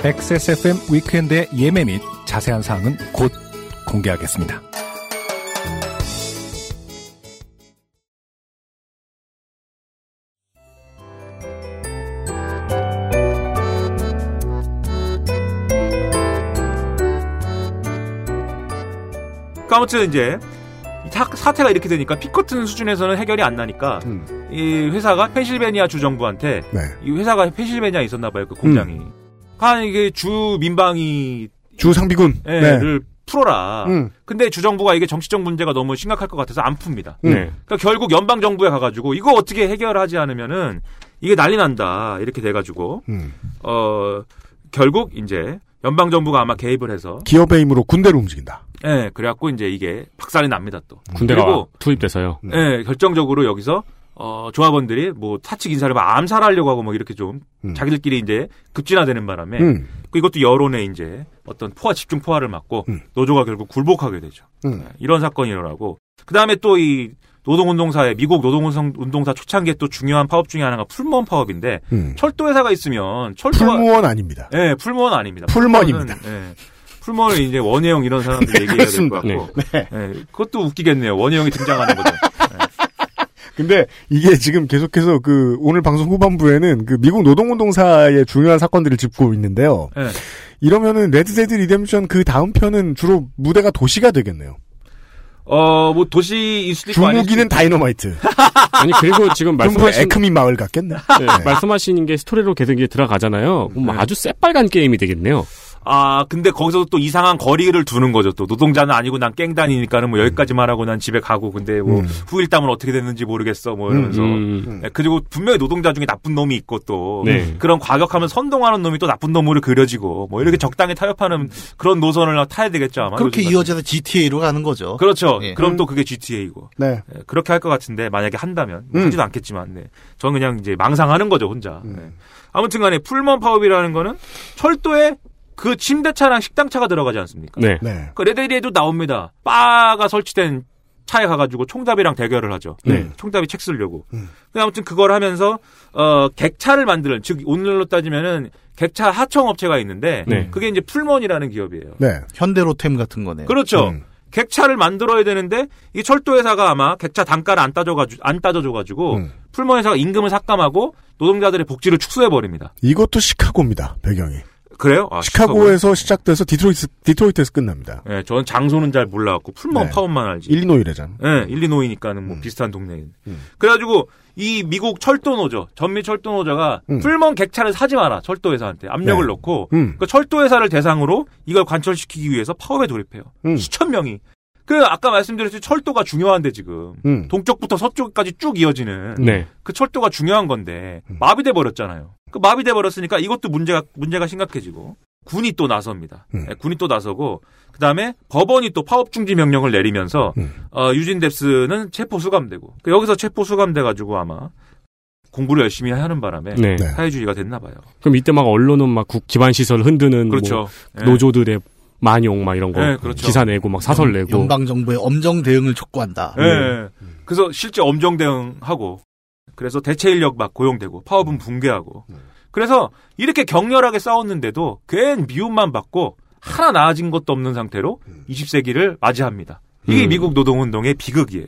XSFM 위켄드의 예매 및 자세한 사항은 곧 공개하겠습니다.
아무튼 이제 이 사- 사태가 이렇게 되니까 피커튼 수준에서는 해결이 안 나니까 이 회사가 펜실베니아 주 정부한테
네.
이 회사가 펜실베니아에 있었나 봐요 그 공장이 한 이게 주 민방위
주 상비군
예,
네.
를 풀어라.
음.
근데 주정부가 이게 정치적 문제가 너무 심각할 것 같아서 안 풉니다.
음.
네.
그러니까 결국 연방 정부에 가가지고 이거 어떻게 해결하지 않으면은 이게 난리 난다 이렇게 돼가지고
음.
어 결국 이제 연방 정부가 아마 개입을 해서
기업의 힘으로 군대를 움직인다
예 그래갖고 이제 이게 박살이 납니다 또.
군대가
그리고
투입돼서요.
예 결정적으로 여기서 어 조합원들이 뭐 사측 인사를 막 암살하려고 하고 뭐 이렇게 좀
음.
자기들끼리 이제 급진화되는 바람에
음.
그 이것도 여론에 이제 어떤 포화 집중 포화를 맞고 노조가 결국 굴복하게 되죠.
음.
네, 이런 사건이 일어나고 그 다음에 또 이 노동운동사의 미국 노동운동사 초창기에 또 중요한 파업 중에 하나가 풀무원 파업인데
음.
철도 회사가 있으면 철도가
풀무원 아닙니다
예, 풀무원 아닙니다.
풀먼입니다.
예, 풀무원은 이제 원혜영 이런 사람들 얘기해야 될 것. 같고 예, 그것도 웃기겠네요. 원혜영이 등장하는 거죠.
근데 이게 지금 계속해서 그 오늘 방송 후반부에는 그 미국 노동운동사의 중요한 사건들을 짚고 있는데요.
예.
이러면은 Red Dead Redemption 그 다음 편은 주로 무대가 도시가 되겠네요.
어, 뭐 도시일 수도 있고
주무기는. 다이너마이트.
아니 그리고 지금 말씀하신
에크미 마을 같겠네.
네, 말씀하신 게 스토리로 계속 이게 들어가잖아요. 그럼 뭐 아주 새빨간 게임이 되겠네요.
아, 근데 거기서도 또 이상한 거리를 두는 거죠. 또 노동자는 아니고 난 갱단이니까는 뭐 여기까지만 하고 난 집에 가고 근데 뭐
음.
후일담은 어떻게 됐는지 모르겠어 뭐 이러면서
음.
네, 그리고 분명히 노동자 중에 나쁜 놈이 있고 또
네.
그런 과격하면 선동하는 놈이 또 나쁜 놈으로 그려지고 뭐 이렇게 적당히 타협하는 그런 노선을 타야 되겠죠 아마
그렇게 이어져서 GTA로 가는 거죠.
그렇죠.
예.
그럼 또 그게 GTA이고.
네.
그렇게 할 것 같은데 만약에 한다면 뭐
음.
하지도 않겠지만 네. 저는 그냥 이제 망상하는 거죠 혼자. 네. 아무튼간에 풀먼 파업이라는 거는 철도에 그 침대차랑 식당차가 들어가지 않습니까?
네.
네.
그 레데리에도 나옵니다. 바가 설치된 차에 가가지고 총잡이랑 대결을 하죠.
네.
총잡이 책 쓰려고. 근데 아무튼 그걸 하면서 어 객차를 만드는 즉 오늘로 따지면은 객차 하청 업체가 있는데
네.
그게 이제 풀먼이라는 기업이에요.
네.
현대로템 같은 거네요.
그렇죠.
음.
객차를 만들어야 되는데 이 철도 회사가 아마 객차 단가를 안 따져가지고 안 따져줘가지고
음.
풀먼 회사가 임금을 삭감하고 노동자들의 복지를 축소해 버립니다.
이것도 시카고입니다. 배경이.
그래요? 아,
시카고에서 시작돼서 디트로이트, 디트로이트에서 끝납니다.
예, 저는 장소는 잘 몰라갖고 풀먼
네.
타운만 알지.
일리노이래잖아.
예, 일리노이니까는 뭐 비슷한 동네에. 그래가지고 이 미국 철도 노조, 전미 철도 노조가
음.
풀먼 객차를 사지 마라 철도 회사한테 압력을
네.
넣고
음.
그 철도 회사를 대상으로 이걸 관철시키기 위해서 파업에 돌입해요.
음.
수천 명이. 그 아까 말씀드렸듯이 철도가 중요한데 지금
음.
동쪽부터 서쪽까지 쭉 이어지는
네.
그 철도가 중요한 건데
음.
마비돼 버렸잖아요. 그 마비돼 버렸으니까 이것도 문제가 문제가 심각해지고 군이 또 나섭니다.
음.
예, 군이 또 나서고 그다음에 법원이 또 파업 중지 명령을 내리면서
음.
어, 유진 뎁스는 체포 수감되고 그 여기서 체포 수감돼 가지고 아마 공부를 열심히 하는 바람에
네.
사회주의가 됐나 봐요.
그럼 이때 막 언론은 막 국- 기반 시설 흔드는
그렇죠.
뭐
예.
노조들의 만용 막 이런 거
네, 그렇죠.
기사 내고 막 사설 내고
연방 정부의 엄정 대응을 촉구한다.
예. 예. 그래서 실제 엄정 대응하고 그래서 대체 인력 막 고용되고 파업은 붕괴하고 그래서 이렇게 격렬하게 싸웠는데도 괜 미움만 받고 하나 나아진 것도 없는 상태로 20세기를 맞이합니다. 이게
음.
미국 노동운동의 비극이에요.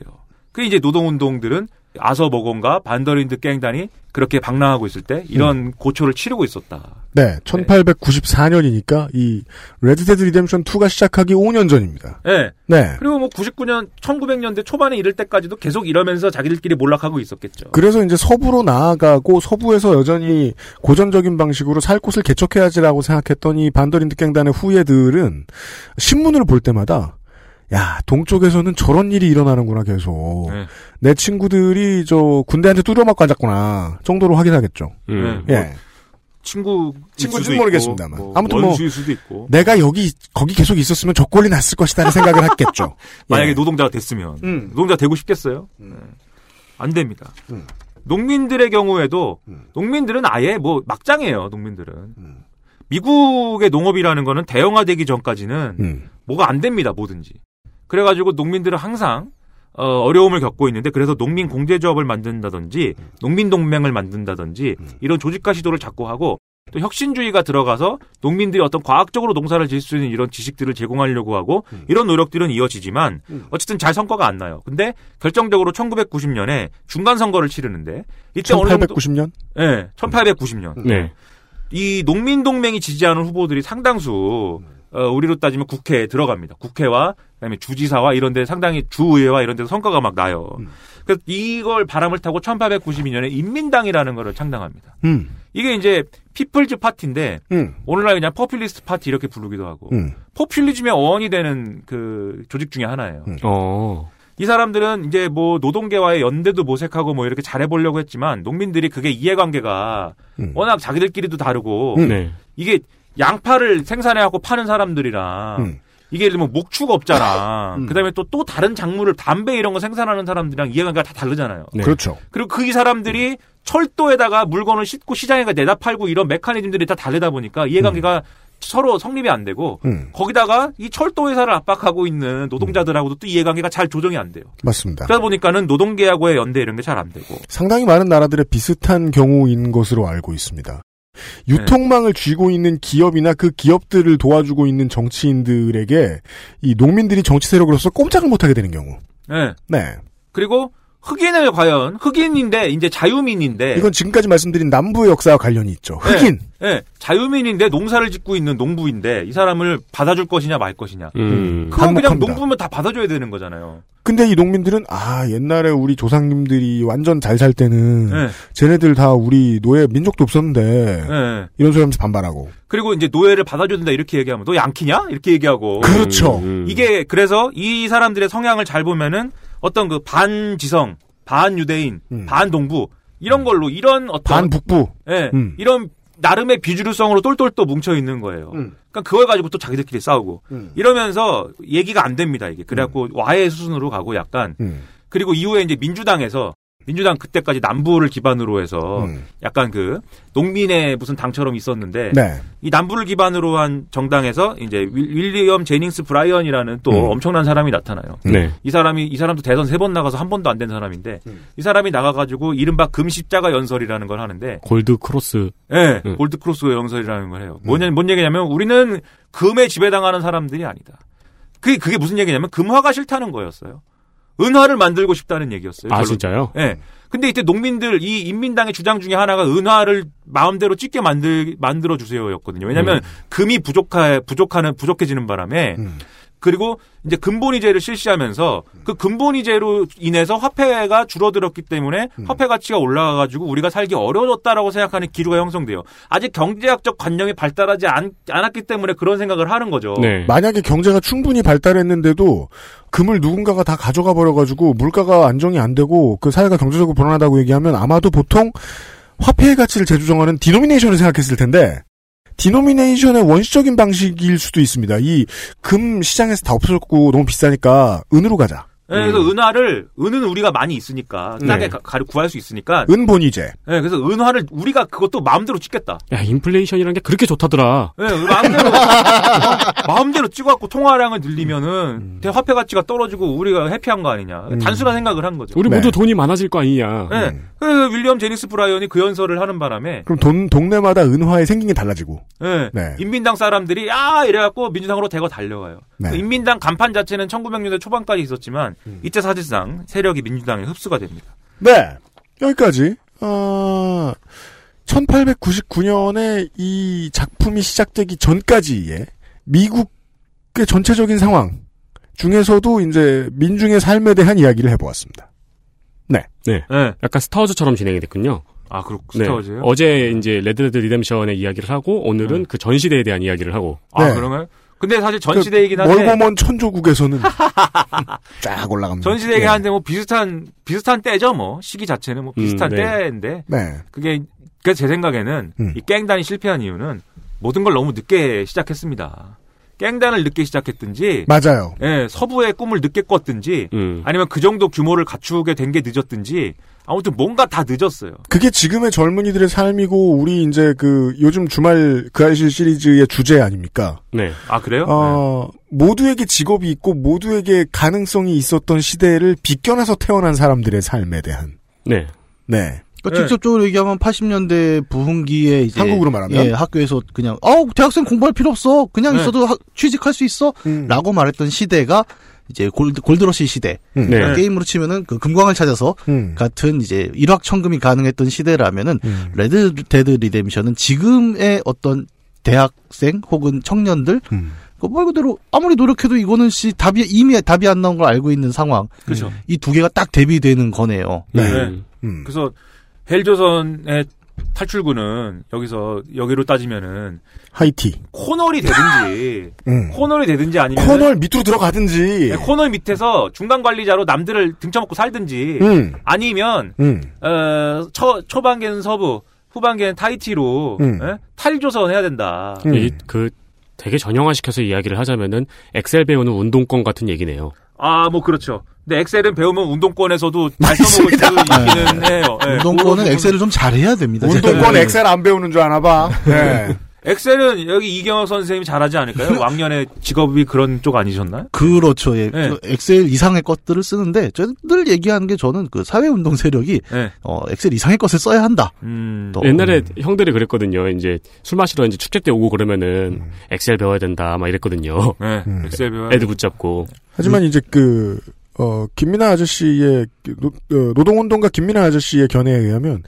그 이제 노동운동들은 아서 모건과 반더린드 갱단이 그렇게 방랑하고 있을 때 이런 고초를 치르고 있었다.
네, 1894년이니까 이 Red Dead Redemption 2가 시작하기 5년 전입니다.
네.
네.
그리고 뭐 99년, 1900년대 초반에 이럴 때까지도 계속 이러면서 자기들끼리 몰락하고 있었겠죠.
그래서 이제 서부로 나아가고 서부에서 여전히 고전적인 방식으로 살 곳을 개척해야지라고 생각했던 이 반더린드 갱단의 후예들은 신문을 볼 때마다 야 동쪽에서는 저런 일이 일어나는구나 계속
네.
내 친구들이 저 군대한테 뚜려 맞고 앉았구나 정도로 확인하겠죠.
음.
예.
뭐 친구
친구인지는 모르겠습니다만
뭐
아무튼 뭐 내가 여기 거기 계속 있었으면 저 꼴이 났을 것이다는 생각을 했겠죠.
만약에
예.
노동자가 됐으면
음.
노동자 되고 싶겠어요? 네. 안 됩니다. 농민들의 경우에도 농민들은 아예 뭐 막장이에요. 농민들은 미국의 농업이라는 거는 대형화되기 전까지는
음.
뭐가 안 됩니다. 뭐든지. 그래가지고 농민들은 항상 어, 어려움을 겪고 있는데 그래서 농민 공제조합을 만든다든지 농민 동맹을 만든다든지 이런 조직화 시도를 자꾸 하고 또 혁신주의가 들어가서 농민들이 어떤 과학적으로 농사를 지을 수 있는 이런 지식들을 제공하려고 하고 이런 노력들은 이어지지만 어쨌든 잘 성과가 안 나요. 근데 결정적으로 1990년에 중간 선거를 치르는데 이때 어느 정도
1890년?
네, 1890년.
네.
이 농민 동맹이 지지하는 후보들이 상당수 어, 우리로 따지면 국회에 들어갑니다. 국회와 그다음에 주지사와 이런 데 상당히 주의회와 이런 데서 성과가 막 나요. 그래서 이걸 바람을 타고 1892년에 인민당이라는 거를 창당합니다.
음.
이게 이제 People's Party인데
음.
오늘날 그냥 Populist Party 이렇게 부르기도 하고
음.
포퓰리즘의 어원이 되는 그 조직 중에 하나예요.
어.
이 사람들은 이제 뭐 노동계와의 연대도 모색하고 뭐 이렇게 잘해보려고 했지만 농민들이 그게 이해관계가 워낙 자기들끼리도 다르고
음.
네.
이게 양파를 생산해갖고 파는 사람들이랑
음.
이게 예를 들면 목축업자랑 그다음에 또또 다른 작물을 담배 이런 거 생산하는 사람들이랑 이해관계가 다 다르잖아요.
네.
그렇죠.
그리고 그 이 사람들이 철도에다가 물건을 싣고 시장에 내다 팔고 이런 메커니즘들이 다 다르다 보니까 이해관계가 서로 성립이 안 되고
음.
거기다가 이 철도 회사를 압박하고 있는 노동자들하고도 또 이해관계가 잘 조정이 안 돼요.
맞습니다.
그러다 보니까는 노동계하고의 연대 이런 게 잘 안 되고.
상당히 많은 나라들의 비슷한 경우인 것으로 알고 있습니다. 유통망을 쥐고 있는 기업이나 그 기업들을 도와주고 있는 정치인들에게 이 농민들이 정치 세력으로서 꼼짝을 못하게 되는 경우.
네.
네.
그리고 흑인을 과연 흑인인데 이제 자유민인데
이건 지금까지 말씀드린 남부의 역사와 관련이 있죠. 흑인.
네, 네. 자유민인데 농사를 짓고 있는 농부인데 이 사람을 받아줄 것이냐 말 것이냐.
음.
그건 그냥. 농부면 다 받아줘야 되는 거잖아요.
근데 이 농민들은 아 옛날에 우리 조상님들이 완전 잘 살 때는
네.
쟤네들 다 우리 노예 민족도 없었는데
네.
이런 소리 하면서 반발하고
그리고 이제 노예를 받아줘야 된다 이렇게 얘기하면 너 양키냐 이렇게 얘기하고
그렇죠.
음.
이게 그래서 이 사람들의 성향을 잘 보면은 어떤 그 반지성, 반유대인, 반동부 이런 걸로 이런 어떤
반북부
예,
음.
이런 나름의 비주류성으로 똘똘 또 뭉쳐 있는 거예요. 그러니까 그걸 가지고 또 자기들끼리 싸우고 이러면서 얘기가 안 됩니다 이게. 그래갖고 와해 수순으로 가고 약간
음.
그리고 이후에 이제 민주당에서 민주당 그때까지 남부를 기반으로 해서
음.
약간 그 농민의 무슨 당처럼 있었는데
네.
이 남부를 기반으로 한 정당에서 이제 윌- 윌리엄 제닝스 브라이언이라는 또
음.
엄청난 사람이 나타나요.
네.
이 사람이 이 사람도 대선 세 번 나가서 한 번도 안 된 사람인데 이 사람이 나가가지고 이른바 금십자가 연설이라는 걸 하는데
Gold Cross.
예,
음.
Gold Cross 연설이라는 걸 해요. 뭐냐, 뭔 얘기냐면 우리는 금에 지배당하는 사람들이 아니다. 그게, 그게 무슨 얘기냐면 금화가 싫다는 거였어요. 은화를 만들고 싶다는 얘기였어요.
아,
결론.
진짜요?
예. 근데 이때 농민들 이 인민당의 주장 중에 하나가 은화를 마음대로 찍게 만들 만들어 주세요였거든요. 왜냐하면
음.
금이 부족하 부족하는 부족해지는 바람에 그리고 이제 근본이제를 실시하면서 그 근본이제로 인해서 화폐가 줄어들었기 때문에 화폐 가치가 올라가가지고 우리가 살기 어려워졌다라고 생각하는 기류가 형성돼요. 아직 경제학적 관념이 발달하지 않, 않았기 때문에 그런 생각을 하는 거죠.
네.
만약에 경제가 충분히 발달했는데도 금을 누군가가 다 가져가 버려가지고 물가가 안정이 안 되고 그 사회가 경제적으로 불안하다고 얘기하면 아마도 보통 화폐의 가치를 재조정하는 디노미네이션을 생각했을 텐데 디노미네이션의 원시적인 방식일 수도 있습니다. 이 금 시장에서 다 없어졌고 너무 비싸니까 은으로 가자.
네, 그래서 은화를 은은 우리가 많이 있으니까 싸게
네.
가, 가- 구할 수 있으니까
은본위제.
네, 그래서 은화를 우리가 그것도 마음대로 찍겠다.
야, 인플레이션이라는 게 그렇게 좋다더라.
네, 마음대로 마음대로 찍어갖고 통화량을 늘리면은 대 화폐 가치가 떨어지고 우리가 happy한 거 아니냐. 단순한 생각을 한 거죠.
우리
네.
모두 돈이 많아질 거 아니냐.
네. 그래서 윌리엄 제니스 브라이언이 그 연설을 하는 바람에
그럼 돈 동네마다 은화의 생긴 게 달라지고.
네.
네.
인민당 사람들이 야 이래갖고 민주당으로 대거 달려가요.
네.
그 인민당 간판 자체는 1900년대 초반까지 있었지만
음.
이때 사실상 세력이 민주당에 흡수가 됩니다.
네. 여기까지. 어, 1899년에 이 작품이 시작되기 전까지의 미국의 전체적인 상황 중에서도 이제 민중의 삶에 대한 이야기를 해보았습니다. 네.
네.
네.
약간 Star Wars처럼 진행이 됐군요.
아, 그렇고
네.
Star Wars요?
어제 이제 레드레드 리뎀션의 이야기를 하고 오늘은 그 전시대에 대한 이야기를 하고.
아
네.
그러면 근데 사실 전시대이긴 한데
멀고 먼 천조국에서는 쫙 올라갑니다.
전시대이긴
네.
한데 뭐 비슷한 비슷한 때죠 뭐 시기 자체는 뭐 비슷한
음, 네.
때인데
네.
그게 그 제 생각에는
음.
이 깽단이 실패한 이유는 모든 걸 너무 늦게 시작했습니다. 깽단을 늦게 시작했든지
맞아요.
예, 서부의 꿈을 늦게 꿨든지
음.
아니면 그 정도 규모를 갖추게 된 게 늦었든지 아무튼 뭔가 다 늦었어요.
그게 지금의 젊은이들의 삶이고 우리 이제 그 요즘 주말 그 알실 시리즈의 주제 아닙니까?
네.
아 그래요?
어, 모두에게 직업이 있고 모두에게 가능성이 있었던 시대를 비껴나서 태어난 사람들의 삶에 대한
네.
네.
그러니까
네.
직접적으로 얘기하면 80년대 부흥기에 이제
한국으로 말하면?
예, 학교에서 그냥 어 대학생 공부할 필요 없어 그냥
네.
있어도 학- 취직할 수 있어라고 말했던 시대가 이제 골드 골드러시 시대
음.
네.
그러니까 게임으로 치면은 그 금광을 찾아서
음.
같은 이제 일확천금이 가능했던 시대라면은
음.
Red Dead Redemption은 지금의 어떤 대학생 혹은 청년들
음.
그말 그대로 아무리 노력해도 이거는 씨 답이 이미 답이 안 나온 걸 알고 있는 상황
그렇죠.
이 두 개가 딱 대비되는 거네요.
네.
네.
음.
그래서 헬조선의 탈출구는 여기서 여기로 따지면은
타이티.
콘월이 되든지
음.
콘월이 되든지 아니면
콘월 밑으로 들어가든지.
네, 콘월 밑에서 중간 관리자로 남들을 등쳐먹고 살든지
음.
아니면
음.
어, 초 초반기는 서부 후반기는 타이티로
음.
예? 탈조선 해야 된다.
음.
이, 그 되게 전형화시켜서 이야기를 하자면은 Excel 배우는 운동권 같은 얘기네요.
아 뭐 그렇죠. 근데 Excel은 배우면 운동권에서도 잘 써먹을 수 있기는 해요. 예,
운동권은
그런
Excel을 좀 잘해야 됩니다.
운동권
네.
Excel 안 배우는 줄 아나 봐. 네.
Excel은 여기 이경혁 선생님이 잘하지 않을까요? 왕년에 직업이 그런 쪽 아니셨나요?
그렇죠. 예.
네.
그 Excel 이상의 것들을 쓰는데 늘 얘기하는 게 저는 그 사회운동 세력이
네.
어, Excel 이상의 것을 써야 한다.
음.
또,
옛날에
음.
형들이 그랬거든요. 이제 술 마시러 이제 축제 때 오고 그러면은
음.
Excel 배워야 된다 막 이랬거든요.
네.
음.
Excel 배워.
애들 붙잡고.
하지만 이제 그, 어, 김민하 아저씨의, 그 노, 어, 노동운동가 김민하 아저씨의 견해에 의하면,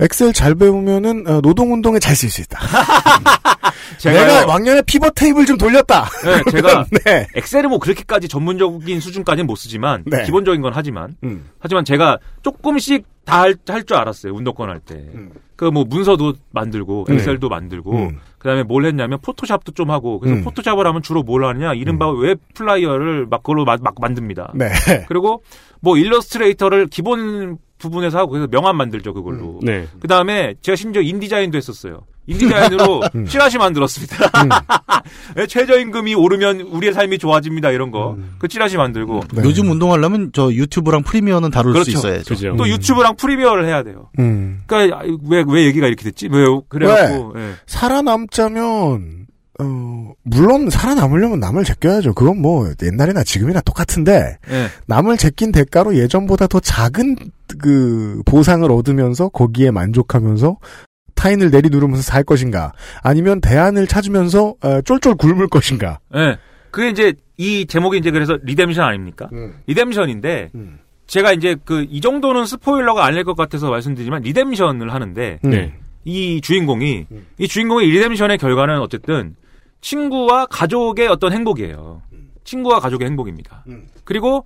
Excel 잘 배우면은, 어, 노동운동에 잘 쓸 수 있다. 내가 왕년에 pivot table 좀 돌렸다.
네, 제가
네.
Excel은 뭐 그렇게까지 전문적인 수준까지는 못 쓰지만
네.
기본적인 건 하지만
음.
하지만 제가 조금씩 다 할 줄 알았어요 운동권 할 때.
음.
그 뭐 문서도 만들고
음.
Excel도 만들고
음.
그다음에 뭘 했냐면 Photoshop도 좀 하고 그래서
음.
Photoshop을 하면 주로 뭘 하느냐 이른바 web flyer를 막 그걸로 막, 막 만듭니다.
네.
그리고 뭐 Illustrator를 기본 부분에서 하고 그래서 명함 만들죠 그걸로.
네.
그 다음에 제가 심지어 InDesign도 했었어요. InDesign으로
음.
찌라시 만들었습니다. 네, 최저임금이 오르면 우리의 삶이 좋아집니다. 이런 거.
음.
그 찌라시 만들고.
네.
요즘 운동하려면 저 YouTube랑 Premiere는 다룰
그렇죠.
수 있어야죠.
또 YouTube랑 Premiere를 해야 돼요.
음.
그러니까 왜, 왜 얘기가 이렇게 됐지? 왜, 그래갖고. 예.
살아남자면 어, 물론 살아남으려면 남을 제껴야죠. 그건 뭐 옛날이나 지금이나 똑같은데
예.
남을 제낀 대가로 예전보다 더 작은 그 보상을 얻으면서 거기에 만족하면서 타인을 내리누르면서 살 것인가 아니면 대안을 찾으면서 어, 쫄쫄 굶을 것인가
예. 그게 이제 이 제목이 이제 그래서 redemption 아닙니까? redemption인데 제가 이제 그 이 정도는 스포일러가 아닐 것 같아서 말씀드리지만 redemption을 하는데
네.
이 주인공이 이 주인공의 리뎀션의 결과는 어쨌든 친구와 가족의 어떤 행복이에요. 친구와 가족의 행복입니다. 그리고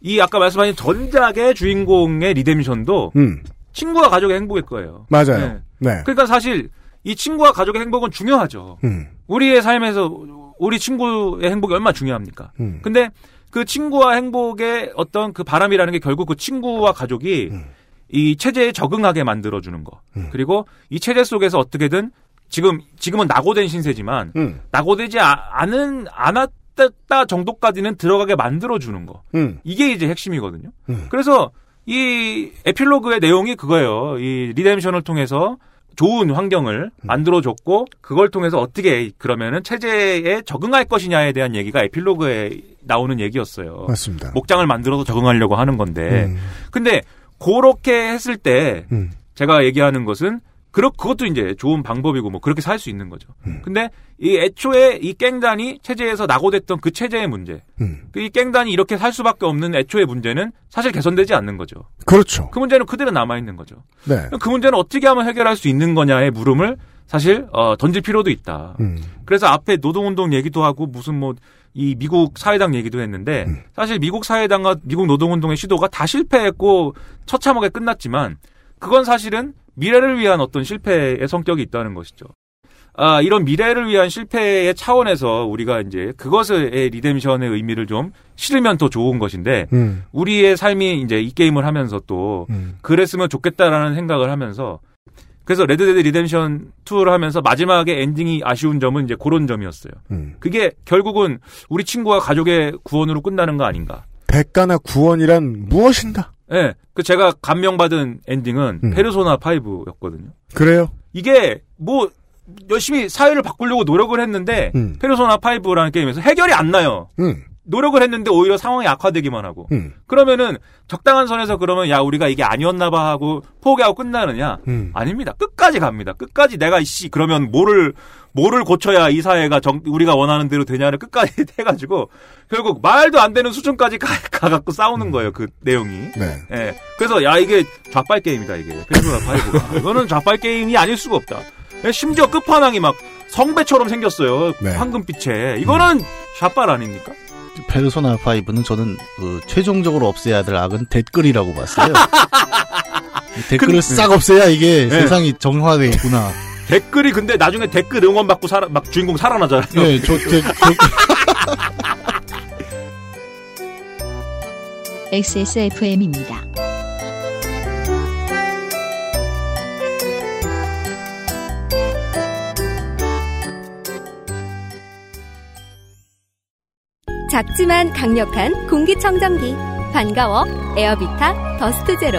이 아까 말씀하신 전작의 주인공의 리뎀션도
음.
친구와 가족의 행복일 거예요.
맞아요.
네.
네.
그러니까 사실 이 친구와 가족의 행복은 중요하죠.
음.
우리의 삶에서 우리 친구의 행복이 얼마나 중요합니까?
음.
근데 그 친구와 행복의 어떤 그 바람이라는 게 결국 그 친구와 가족이
음.
이 체제에 적응하게 만들어주는 거. 그리고 이 체제 속에서 어떻게든 지금, 지금은 낙오된 신세지만
음.
낙오되지 아- 않은, 않았다 정도까지는 들어가게 만들어 주는 거.
음.
이게 이제 핵심이거든요.
음.
그래서 이 에필로그의 내용이 그거예요. 이 리뎀션을 통해서 좋은 환경을 만들어줬고 그걸 통해서 어떻게 그러면은 체제에 적응할 것이냐에 대한 얘기가 에필로그에 나오는 얘기였어요.
맞습니다.
목장을 만들어서 적응하려고 하는 건데
음.
근데 그렇게 했을 때
음.
제가 얘기하는 것은 그렇 그것도 이제 좋은 방법이고 뭐 그렇게 살 수 있는 거죠.
음.
근데 이 애초에 이 깽단이 체제에서 낙오됐던 그 체제의 문제,
음.
그이 깽단이 이렇게 살 수밖에 없는 애초의 문제는 사실 개선되지 않는 거죠.
그렇죠.
그 문제는 그대로 남아 있는 거죠.
네.
그 문제는 어떻게 하면 해결할 수 있는 거냐의 물음을 사실 어, 던질 필요도 있다.
음.
그래서 앞에 노동운동 얘기도 하고 무슨 뭐 이 미국 사회당 얘기도 했는데
음.
사실 미국 사회당과 미국 노동운동의 시도가 다 실패했고 처참하게 끝났지만 그건 사실은 미래를 위한 어떤 실패의 성격이 있다는 것이죠. 아, 이런 미래를 위한 실패의 차원에서 우리가 이제 그것의 redemption의 의미를 좀 실으면 더 좋은 것인데
음.
우리의 삶이 이제 이 게임을 하면서 또
음.
그랬으면 좋겠다라는 생각을 하면서 그래서 Red Dead Redemption 2를 하면서 마지막에 엔딩이 아쉬운 점은 이제 그런 점이었어요.
음.
그게 결국은 우리 친구와 가족의 구원으로 끝나는 거 아닌가.
대가나 구원이란 무엇인가?
예. 그 제가 감명받은 엔딩은
음.
페르소나 5였거든요.
그래요?
이게 뭐 열심히 사회를 바꾸려고 노력을 했는데
음.
페르소나 5라는 게임에서 해결이 안 나요.
음.
노력을 했는데 오히려 상황이 악화되기만 하고.
음.
그러면은 적당한 선에서 그러면 야 우리가 이게 아니었나 봐 하고 포기하고 끝나느냐?
음.
아닙니다. 끝까지 갑니다. 끝까지 내가 이씨 그러면 뭐를 뭐를 고쳐야 이 사회가 정, 우리가 원하는 대로 되냐를 끝까지 해가지고 결국 말도 안 되는 수준까지 가, 가갖고 싸우는 거예요. 그 내용이.
네.
예. 그래서 야 이게 좌빨 게임이다 이게 페르소나 5가 이거는 좌빨 게임이 아닐 수가 없다. 예, 심지어 끝판왕이 막 성배처럼 생겼어요.
네.
황금빛에 이거는 좌빨 아닙니까?
페르소나 5는 저는 그 최종적으로 없애야 될 악은 댓글이라고 봤어요. 댓글을
근데-
싹 없애야 이게
네.
세상이 정화되겠구나.
댓글이 근데 나중에 댓글 응원 받고 살아 막 주인공 살아나잖아요.
예, 저, 저, 저,
XSFM입니다.
작지만 강력한 공기청정기 반가워 에어비타 더스트 제로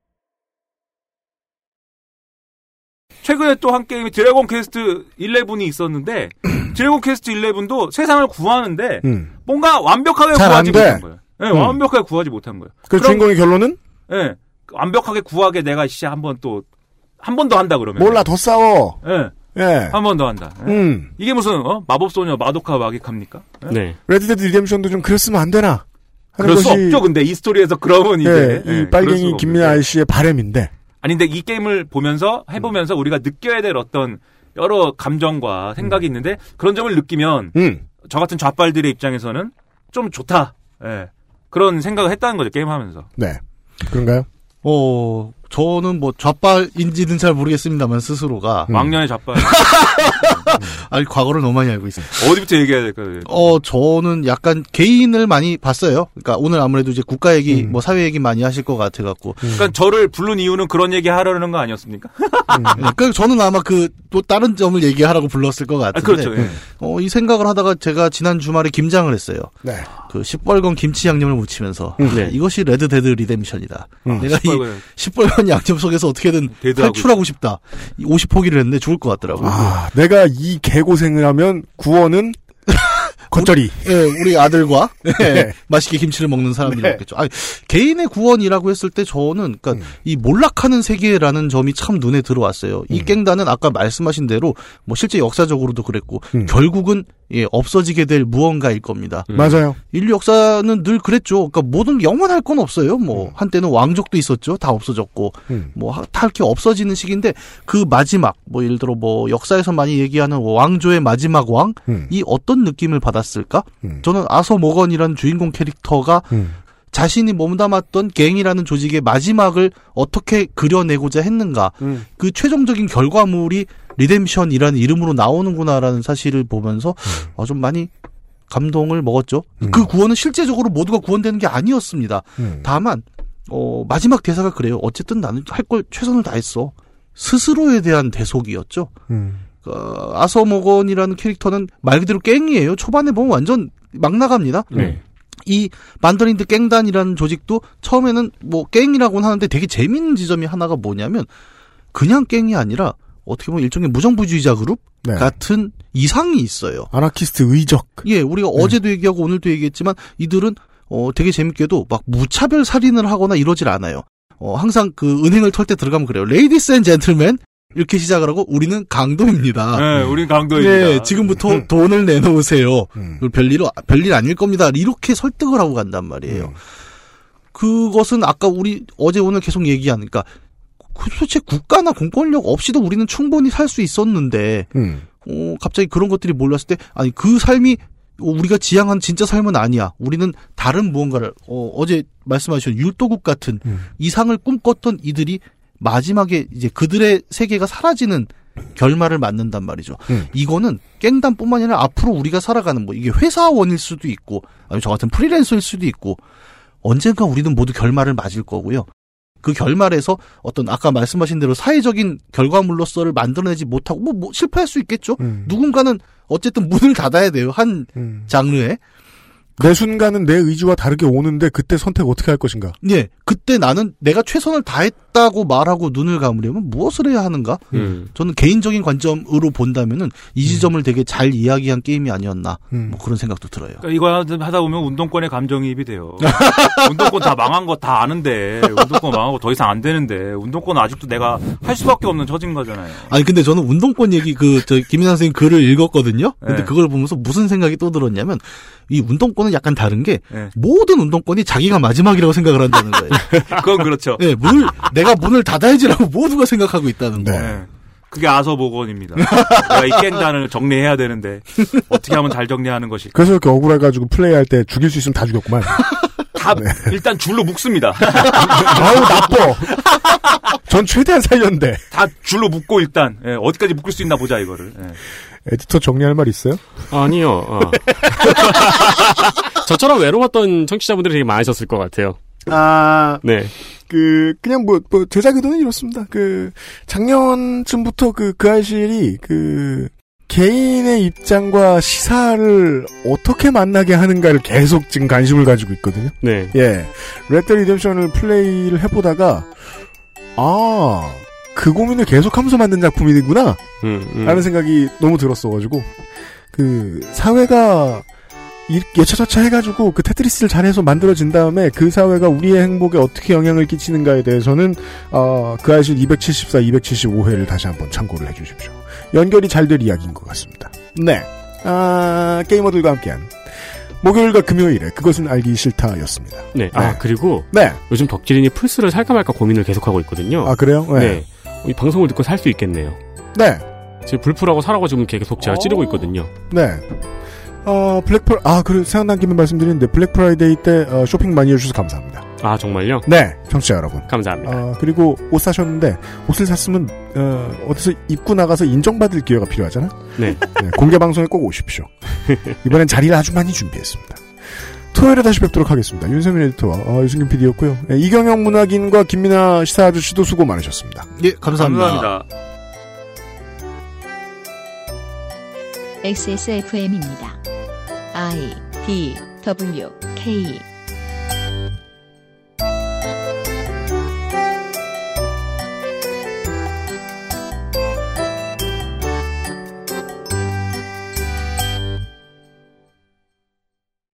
최근에 또 한 게임이 Dragon Quest 11이 있었는데 Dragon Quest 11도 세상을 구하는데
음.
뭔가 완벽하게 구하지
돼.
못한 거예요. 예,
음.
완벽하게 구하지 못한 거예요.
그
그럼-
주인공의 결론은
예. 완벽하게 구하게 내가 씨 한번 또 한 번 더 한다 그러면
몰라 더 싸워.
예.
예.
한 번 더 한다. 예.
음.
이게 무슨 어? 마법소녀 마도카 마기캅니까? 예?
네.
Red Dead Redemption도 좀 그랬으면 안 되나?
그럴 수
것이,
없죠. 근데 이 스토리에서 그러면 이제
예,
예,
이
그럴
빨갱이
김민하.
아저씨의 바램인데.
아니 근데 이 게임을 보면서 해보면서 우리가 느껴야 될 어떤 여러 감정과 생각이 있는데 그런 점을 느끼면
음.
저 같은 좌빨들의 입장에서는 좀 좋다. 예. 그런 생각을 했다는 거죠 게임하면서.
네. 그런가요?
어, 저는 뭐 좌빨인지는 잘 모르겠습니다만 스스로가
음.
왕년의 좌빨.
아니 과거를 너무 많이 알고 있습니다.
어디부터 얘기해야 될까요?
어, 저는 약간 개인을 많이 봤어요. 그러니까 오늘 아무래도 이제 국가 얘기,
음.
뭐 사회 얘기 많이 하실 것 같아 갖고.
그러니까 저를 부른 이유는 그런 얘기 하려는 거 아니었습니까?
그러니까 저는 아마 그 또 다른 점을 얘기하라고 불렀을 것 같은데.
그렇죠, 예.
어, 이 생각을 하다가 제가 지난 주말에 김장을 했어요.
네.
그 시뻘건 김치 양념을 묻히면서
음.
네, 이것이 Red Dead Redemption이다.
음.
내가
시뻘건.
이 시뻘건 양념 속에서 어떻게든 탈출하고 싶다. 50 포기를 했는데 죽을 것 같더라고요.
아, 내가 이 개고생을 하면 구원은 겉절이.
예, 우리 아들과 예,
네.
맛있게 김치를 먹는 사람들이
네.
있겠죠. 아니, 개인의 구원이라고 했을 때 저는 그러니까
음.
이 몰락하는 세계라는 점이 참 눈에 들어왔어요. 이 깽단은 아까 말씀하신 대로 뭐 실제 역사적으로도 그랬고
음.
결국은 예, 없어지게 될 무언가일 겁니다.
맞아요.
인류 역사는 늘 그랬죠. 그러니까 모든 영원할 건 없어요. 뭐 한때는 왕족도 있었죠. 다 없어졌고
음.
뭐다 이렇게 없어지는 시기인데 그 마지막 뭐 예를 들어 뭐 역사에서 많이 얘기하는 왕조의 마지막 왕
음.
이 어떤 느낌을 받았을까?
음.
저는 아서 모건이라는 주인공 캐릭터가
음.
자신이 몸담았던 갱이라는 조직의 마지막을 어떻게 그려내고자 했는가?
음.
그 최종적인 결과물이 리뎀션이라는 이름으로 나오는구나라는 사실을 보면서 어, 좀 많이 감동을 먹었죠.
음.
그 구원은 실제적으로 모두가 구원되는 게 아니었습니다.
음.
다만 어, 마지막 대사가 그래요. 어쨌든 나는 할 걸 최선을 다했어. 스스로에 대한 대속이었죠.
음.
어, 아서모건이라는 캐릭터는 말 그대로 깽이에요. 초반에 보면 완전 막 나갑니다.
네.
이 만더린드 깽단이라는 조직도 처음에는 뭐 깽이라고는 하는데 되게 재밌는 지점이 하나가 뭐냐면 그냥 깽이 아니라 어떻게 보면 일종의 무정부주의자 그룹
네.
같은 이상이 있어요.
아나키스트 의적.
예, 우리가
네.
어제도 얘기하고 오늘도 얘기했지만 이들은 어 되게 재밌게도 막 무차별 살인을 하거나 이러질 않아요. 어 항상 그 은행을 털 때 들어가면 그래요. ladies and gentlemen 이렇게 시작을 하고 우리는 강도입니다.
네, 우린 강도입니다.
예, 지금부터 돈을 내놓으세요.
음.
별일 별일 아닐 겁니다. 이렇게 설득을 하고 간단 말이에요.
음.
그것은 아까 우리 어제 오늘 계속 얘기하니까 그 도대체 국가나 공권력 없이도 우리는 충분히 살 수 있었는데
음.
어, 갑자기 그런 것들이 몰랐을 때 아니 그 삶이 어, 우리가 지향한 진짜 삶은 아니야. 우리는 다른 무언가를 어, 제 말씀하신 율도국 같은
음.
이상을 꿈꿨던 이들이 마지막에 이제 그들의 세계가 사라지는 결말을 맞는단 말이죠.
음.
이거는 깽단뿐만 아니라 앞으로 우리가 살아가는 뭐 이게 회사원일 수도 있고 아니면 저 같은 프리랜서일 수도 있고 언젠가 우리는 모두 결말을 맞을 거고요. 그 결말에서 어떤 아까 말씀하신 대로 사회적인 결과물로서를 만들어내지 못하고 뭐, 뭐 실패할 수 있겠죠.
음.
누군가는 어쨌든 문을 닫아야 돼요. 한
음.
장르에.
내 순간은 내 의지와 다르게 오는데 그때 선택 어떻게 할 것인가?
예. 그때 나는 내가 최선을 다했다고 말하고 눈을 감으려면 무엇을 해야 하는가?
음.
저는 개인적인 관점으로 본다면은 이 지점을 되게 잘 이야기한 게임이 아니었나.
음.
뭐 그런 생각도 들어요.
그러니까 이거 하다- 하다 보면 운동권의 감정이입이 돼요. 운동권 다 망한 거 다 아는데 운동권 망하고 더 이상 안 되는데 운동권 아직도 내가 할 수밖에 없는 처진 거잖아요.
아니 근데 저는 운동권 얘기 그 저 김인환 선생님 글을 읽었거든요. 근데
네.
그걸 보면서 무슨 생각이 또 들었냐면 이 운동권은 약간 다른 게
네.
모든 운동권이 자기가 마지막이라고 생각을 한다는 거예요.
그건 그렇죠.
네, 문을 내가 문을 닫아야지라고 모두가 생각하고 있다는 거.
네. 그게 아서보건입니다. 내가 이 깽단을 정리해야 되는데 어떻게 하면 잘 정리하는 것일까?
그래서 이렇게 억울해가지고 플레이할 때 죽일 수 있으면 다 죽였구만.
다 일단 줄로 묶습니다.
아우 나빠. 전 최대한 살렸는데.
다 줄로 묶고 일단 예, 어디까지 묶을 수 있나 보자 이거를. 예.
에디터 정리할 말 있어요?
아니요. 어. 저처럼 외로웠던 청취자분들이 되게 많으셨을 것 같아요.
아,
네.
그, 그냥 뭐, 뭐, 제작 의도는 이렇습니다. 그, 작년쯤부터 그, 그 알실이, 그, 개인의 입장과 시사를 어떻게 만나게 하는가를 계속 지금 관심을 가지고 있거든요.
네.
예. Red Redemption을 플레이를 해보다가, 아, 그 고민을 계속하면서 만든 작품이구나.
음, 음.
라는 생각이 너무 들었어가지고, 그, 사회가, 이- 이차저차 해가지고 그 테트리스를 잘해서 만들어진 다음에 그 사회가 우리의 행복에 어떻게 영향을 끼치는가에 대해서는 어, 그 아실 274, 275회를 다시 한번 참고를 해주십시오. 연결이 잘 될 이야기인 것 같습니다. 네, 아, 게이머들과 함께한 목요일과 금요일에 그것은 알기 싫다였습니다.
네. 아 그리고
네.
요즘 덕질인이 플스를 살까 말까 고민을 계속하고 있거든요.
아 그래요?
네. 이 방송을 듣고 살 수 있겠네요.
네.
지금 블프라고 사라고 지금 계속 제가 찌르고 있거든요.
네. 어, 블랙프, 아, 그리고 생각난 김에 말씀드리는데, Black Friday 때, 어, 쇼핑 많이 해주셔서 감사합니다.
아 정말요?
네, 청취자 여러분.
감사합니다.
어, 그리고 옷 사셨는데, 옷을 샀으면, 어, 어디서 입고 나가서 인정받을 기회가 필요하잖아?
네.
공개 방송에 꼭 오십시오. 이번엔 자리를 아주 많이 준비했습니다. 토요일에 다시 뵙도록 하겠습니다. 윤세민 에디터와 어, 유승균 PD였고요. 네, 이경영 문학인과 김민아 시사 아저씨도 수고 많으셨습니다.
예, 감사합니다.
XSFM입니다. I D W K